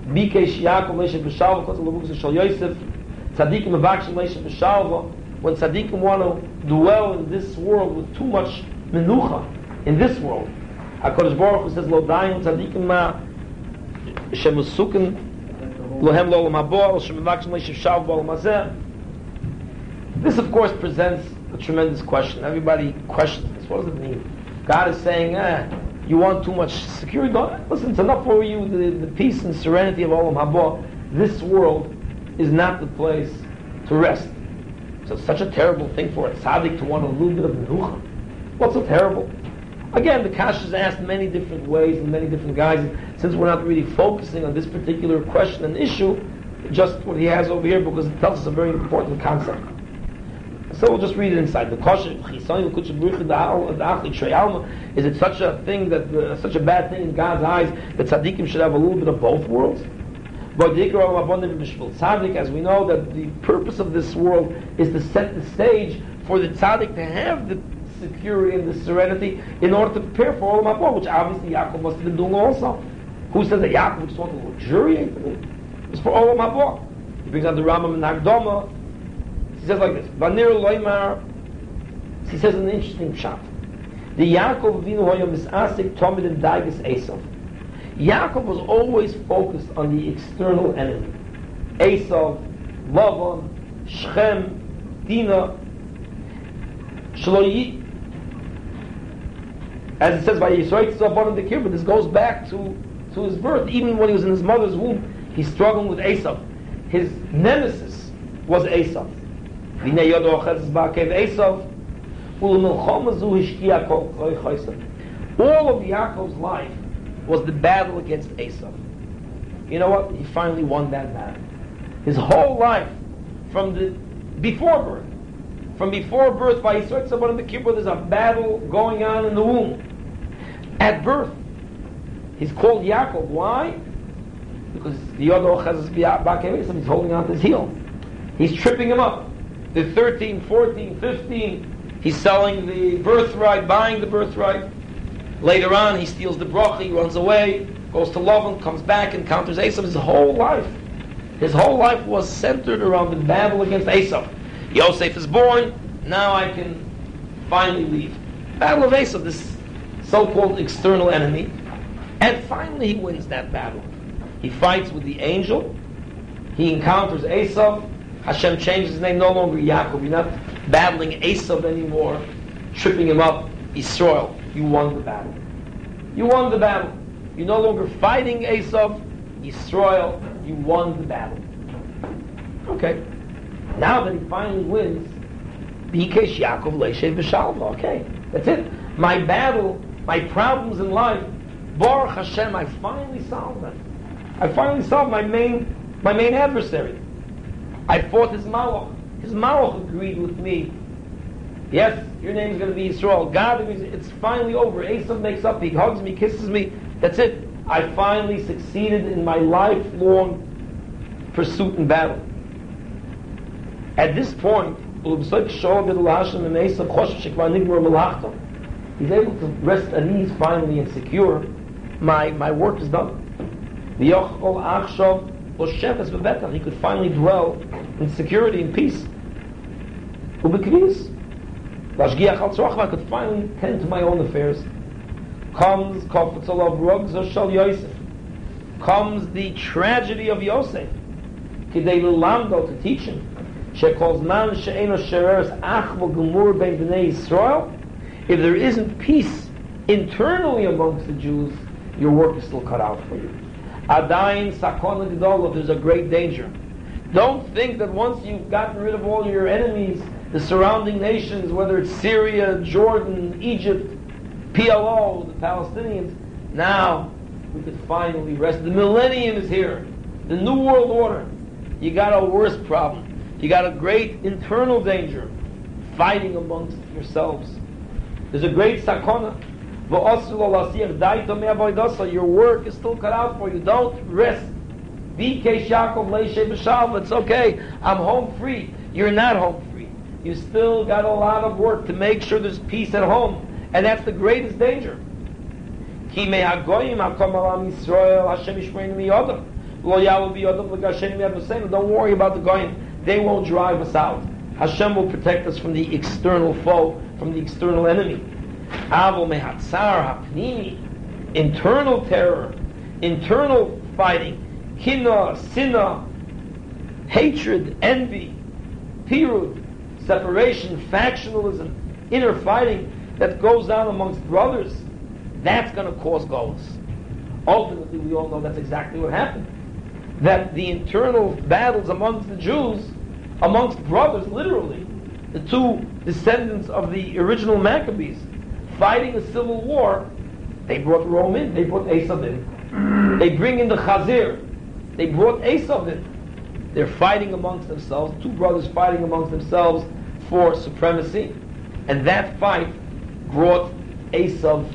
Bikesh Yaakov Leishev V'shalva, Kofetzol of Rukza Shal Yosef, Tzadikim Avakshim Leishev V'shalva, when tzaddikim want to dwell in this world with too much menucha, in this world. HaKadosh Baruch Hu says, Lo dayim tzadikim ma shemusukin lohem lo olam habo, shemivakshim leishiv shav hazeh. This, of course, presents a tremendous question. Everybody questions this. What does it mean? God is saying, eh, you want too much security? Don't, listen, it's enough for you, the, the peace and serenity of olam habo. This world is not the place to rest. So it's such a terrible thing for a tzaddik to want a little bit of menucha. What's so terrible? Again, the kash is asked many different ways and many different guys. Since we're not really focusing on this particular question and issue, just what he has over here because it tells us a very important concept. So we'll just read it inside. The kosher is it such a thing that uh, such a bad thing in God's eyes that tzaddikim should have a little bit of both worlds? But as we know, that the purpose of this world is to set the stage for the tzaddik to have the security and the serenity in order to prepare for Olam Haba, which obviously Yaakov must have been doing also. Who says that Yaakov just wanted to luxuriate in it? It's for Olam Haba. He brings on the Rambam and Hagdama. He says like this, Vanir Loimar, he says an interesting shot. The Yaakov Vinu Hoyom is Asik Tomid and Daigus Esav. Yaakov was always focused on the external enemy. Esav, Lavan, Shechem, Dina, Shloyi, as it says by Yisrael Tzabon the Kibbutz, this goes back to, to his birth. Even when he was in his mother's womb, he's struggling with Esav. His nemesis was kol All of Yaakov's life was the battle against Esav. You know what? He finally won that battle. His whole life, from the before birth, from before birth, by Yisrael someone in the kibbutz, there's a battle going on in the womb. At birth, he's called Yaakov. Why? Because the Yodo Chazas he's holding on to his heel. He's tripping him up. The 13, 14, 15, he's selling the birthright, buying the birthright. Later on, he steals the bracha, he runs away, goes to Lavan, comes back, encounters Esav. His whole life, his whole life was centered around the battle against Esav. Yosef is born. Now I can finally leave. Battle of Esav, this so-called external enemy, and finally he wins that battle. He fights with the angel. He encounters Esav. Hashem changes his name, no longer Yaakov. You're not battling Esav anymore, tripping him up. Israel you won the battle. You won the battle. You're no longer fighting Esav, Israel. you won the battle. Okay. Now that he finally wins, Bikesh Yaakov Leshev B'Shalva. Okay, that's it. My battle, my problems in life, Baruch Hashem, I finally solved them. I finally solved my main, my main adversary. I fought his malach. His malach agreed with me Yes, your name is going to be Yisrael. God, it's finally over. Esav makes up. He hugs me, kisses me. That's it. I finally succeeded in my lifelong pursuit and battle. At this point, he's able to rest at ease finally and secure. My, my work is done. He could finally dwell in security and peace. Lashgiach al I could finally tend to my own affairs. Comes Kofetzal of Rugza Shal Yosef. Comes the tragedy of Yosef. Kidei Lamdo to teach him. Shekos man she'eno shereres achvo gemur ben b'nei Yisrael. If there isn't peace internally amongst the Jews, your work is still cut out for you. Adain sakon gedol, there's a great danger. Don't think that once you've gotten rid of all your enemies, the surrounding nations, whether it's Syria, Jordan, Egypt, PLO, the Palestinians, now we could finally rest. The millennium is here. The new world order. You got a worse problem. You got a great internal danger. Fighting amongst yourselves. There's a great sakona. Your work is still cut out for you. Don't rest. It's okay. I'm home free. You're not home free you still got a lot of work to make sure there's peace at home. And that's the greatest danger. Don't worry about the goyim. They won't drive us out. Hashem will protect us from the external foe, from the external enemy. Internal terror, internal fighting, kina, sinna, hatred, envy, pirud, separation, factionalism, inner fighting that goes on amongst brothers, that's going to cause goals. Ultimately, we all know that's exactly what happened. That the internal battles amongst the Jews, amongst brothers, literally, the two descendants of the original Maccabees, fighting a civil war, they brought Rome in, they brought Esav in. They bring in the Chazir, they brought Esav in. They're fighting amongst themselves, two brothers fighting amongst themselves for supremacy, and that fight brought Esav,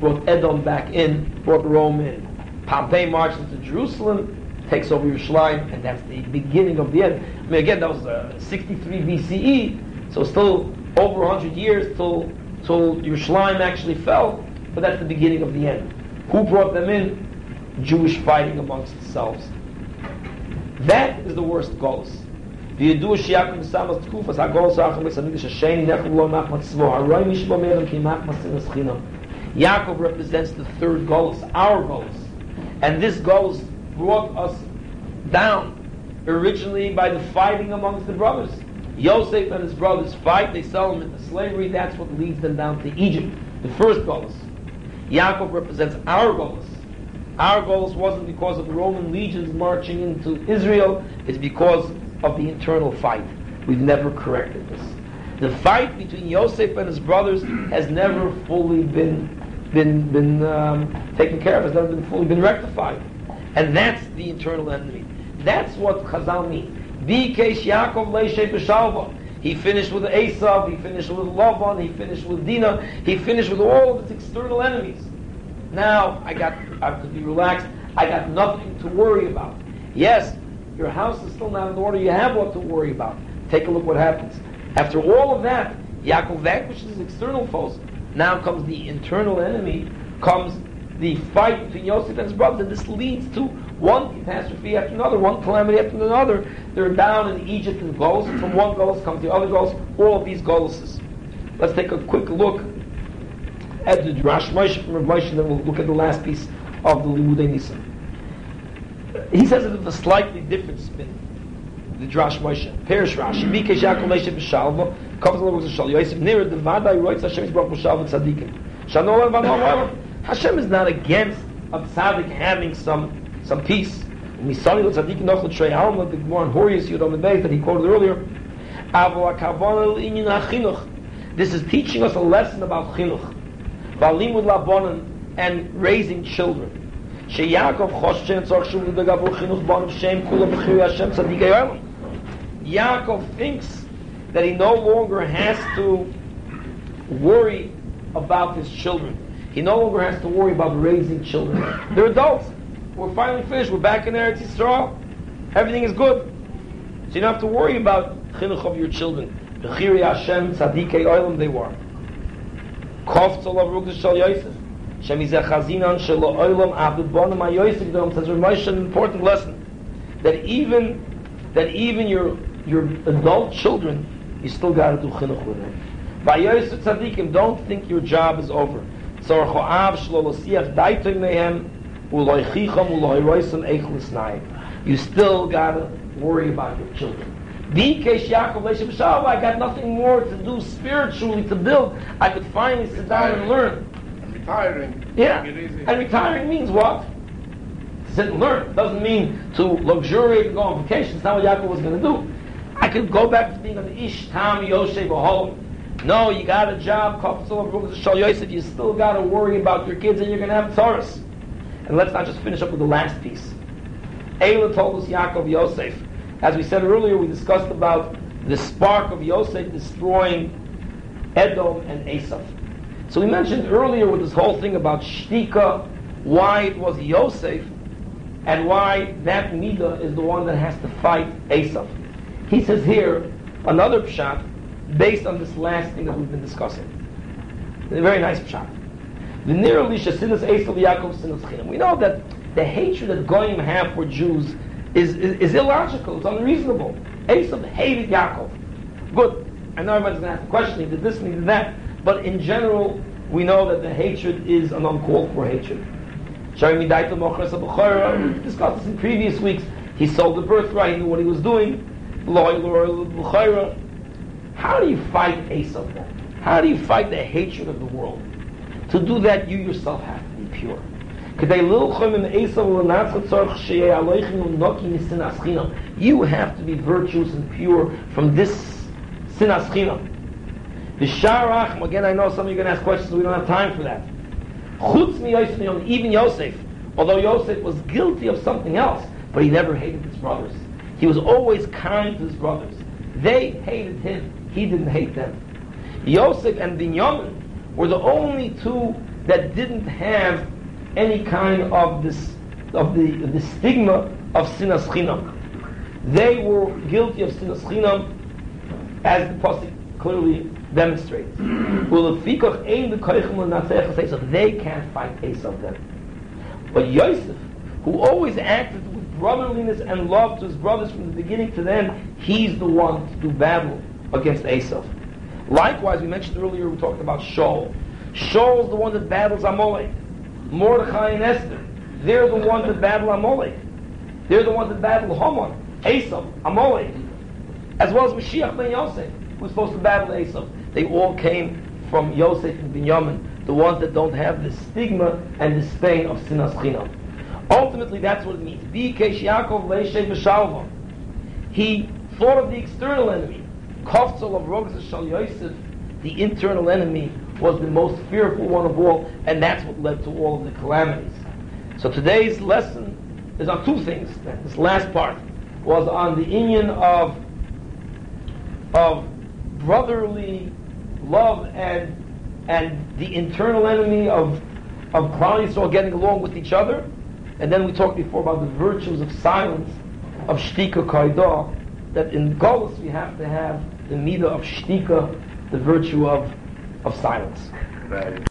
brought Edom back in, brought Rome in. Pompey marches to Jerusalem, takes over Yerushalayim, and that's the beginning of the end. I mean, again, that was uh, 63 BCE, so still over 100 years till, till Yerushalayim actually fell, but that's the beginning of the end. Who brought them in? Jewish fighting amongst themselves. That is the worst goals. וידוע שיעקב מסמס תקופס הגול סחם בסמיגש השני נחם לא מחמת צבו הרוי משבו מרם כי מחמת סינס חינם Yaakov represents the third Golos, our Golos. And this Golos brought us down originally by the fighting amongst the brothers. Yosef and his brothers fight, they sell them into slavery, that's what leads them down to Egypt, the first Golos. Yaakov represents our Golos. Our Golos wasn't because of the Roman legions marching into Israel, it's because of the internal fight. We've never corrected this. The fight between Yosef and his brothers has never fully been been been um, taken care of. Has never been fully been rectified, and that's the internal enemy. That's what Chazal means. Bikesh Yaakov Leishe B'Shalva. He finished with Esav, he finished with Lavan, he finished with Dinah, he finished with all of his external enemies. Now, I got, I could be relaxed, I got nothing to worry about. Yes, your house is still not in order, you have what to worry about. Take a look what happens. After all of that, Yaakov vanquishes external foes. Now comes the internal enemy, comes the fight between Yosef and his brothers, and this leads to one catastrophe after another, one calamity after another. They're down in Egypt in Golos. From one Golos comes the other Golos. All of these Golos. Let's take a quick look at the Drash Moshe from Rav Moshe, then we'll look at the last piece of the Limudei Nisan. He says it with a slightly different spin. The Drash Moshe. Perish Rashi. Bikesh Yaakov b'shalva. Comes along with Shal. Yosef near the Vadai Roitz Hashem is brought b'shalva tzadikim. Shanol and Hashem is not against a tzaddik having some some peace. Lo l'trei alma, the in Horius that he quoted earlier. Hachinuch. This is teaching us a lesson about chinuch. Valimud labonin and raising children. Sheyakov shuv chinuch shem kula b'chiri Hashem tzaddik ayam. Yaakov thinks that he no longer has to worry about his children. He no longer has to worry about raising children. They're adults. We're finally finished. We're back in Eretz Yisrael. Everything is good. So you don't have to worry about chinuch of your children. Bechiri Hashem tzadikei oilam they were. Kof tzolav rukah shal Yosef. Shem izeh chazinan shelo oilam abdu bonam ha-Yosef dom. Ramesh an important lesson. That even, that even your, your adult children, you still got to do chinuch with them. By Yosef tzadikim, don't think your job is over. Tzorcho av shlo lo siach daitoy mehem uloi chicham uloi roisam eichlis nai. You still got to worry about your children. Bikesh Yaakov Leshem Shalva, I got nothing more to do spiritually to build. I could finally sit down and learn. Retiring. Yeah. Take it easy. And retiring means what? To sit and learn. Doesn't mean to luxuriate and go on vacation. It's not what Yaakov was going to do. I could go back to being an Ish, Tam, Yoshe, Bahol. No, you got a job, Shal Yosef. You still got to worry about your kids and you're going to have Taurus. And let's not just finish up with the last piece. Eileh toldos Yaakov Yosef. As we said earlier, we discussed about the spark of Yosef destroying Edom and Esav. So we mentioned earlier with this whole thing about Shtika, why it was Yosef, and why that Midah is the one that has to fight Esav. He says here, another pshat, based on this last thing that we've been discussing. A very nice pshat. The nearly Shasinas Esav Yaakov Sinas Chinam. We know that the hatred that Goyim have for Jews is, is, is illogical, it's unreasonable. Esav hated Yaakov. Good. I know everybody's going to have to question, did this and did that, but in general, we know that the hatred is an uncalled for hatred. Shari Midaita Mochras B'chora, we discussed this in previous weeks. He sold the birthright, he knew what he was doing. How do you fight Esav? How do you fight the hatred of the world? To do that, you yourself have to be pure. You have to be virtuous and pure from this sinas chinam. The Sharach, again, I know some of you are going to ask questions, we don't have time for that. Mi Yosef, even Yosef, although Yosef was guilty of something else, but he never hated his brothers. He was always kind to his brothers. They hated him. He didn't hate them. Yosef and Binyamin, were the only two that didn't have any kind of this of the the stigma of sinas chinam. They were guilty of sinas chinam, as the pasuk clearly demonstrates. Well, if Fikach ain the koichem l'natzech Esav, they can't fight Esav then. But Yosef, who always acted with brotherliness and love to his brothers from the beginning to the end, he's the one to do battle against Esav. Likewise, we mentioned earlier, we talked about Shaul. Shaul is the one that battles Amalek. Mordechai and Esther, they're the ones that battle Amalek. They're the ones that battle Haman, Esav, Amalek, as well as Mashiach ben Yosef, who's supposed to battle Esav. They all came from Yosef and Binyamin, the ones that don't have the stigma and the stain of Sinas Chinam. Ultimately, that's what it means. He thought of the external enemy. Kofzel of Rogz Shal Yosef, the internal enemy, was the most fearful one of all, and that's what led to all of the calamities. So today's lesson is on two things. This last part. was on the union of of brotherly love and and the internal enemy of of Klal getting along with each other. And then we talked before about the virtues of silence, of shtika kaidah, that in Golos we have to have the midah of shtika, the virtue of of silence. Right.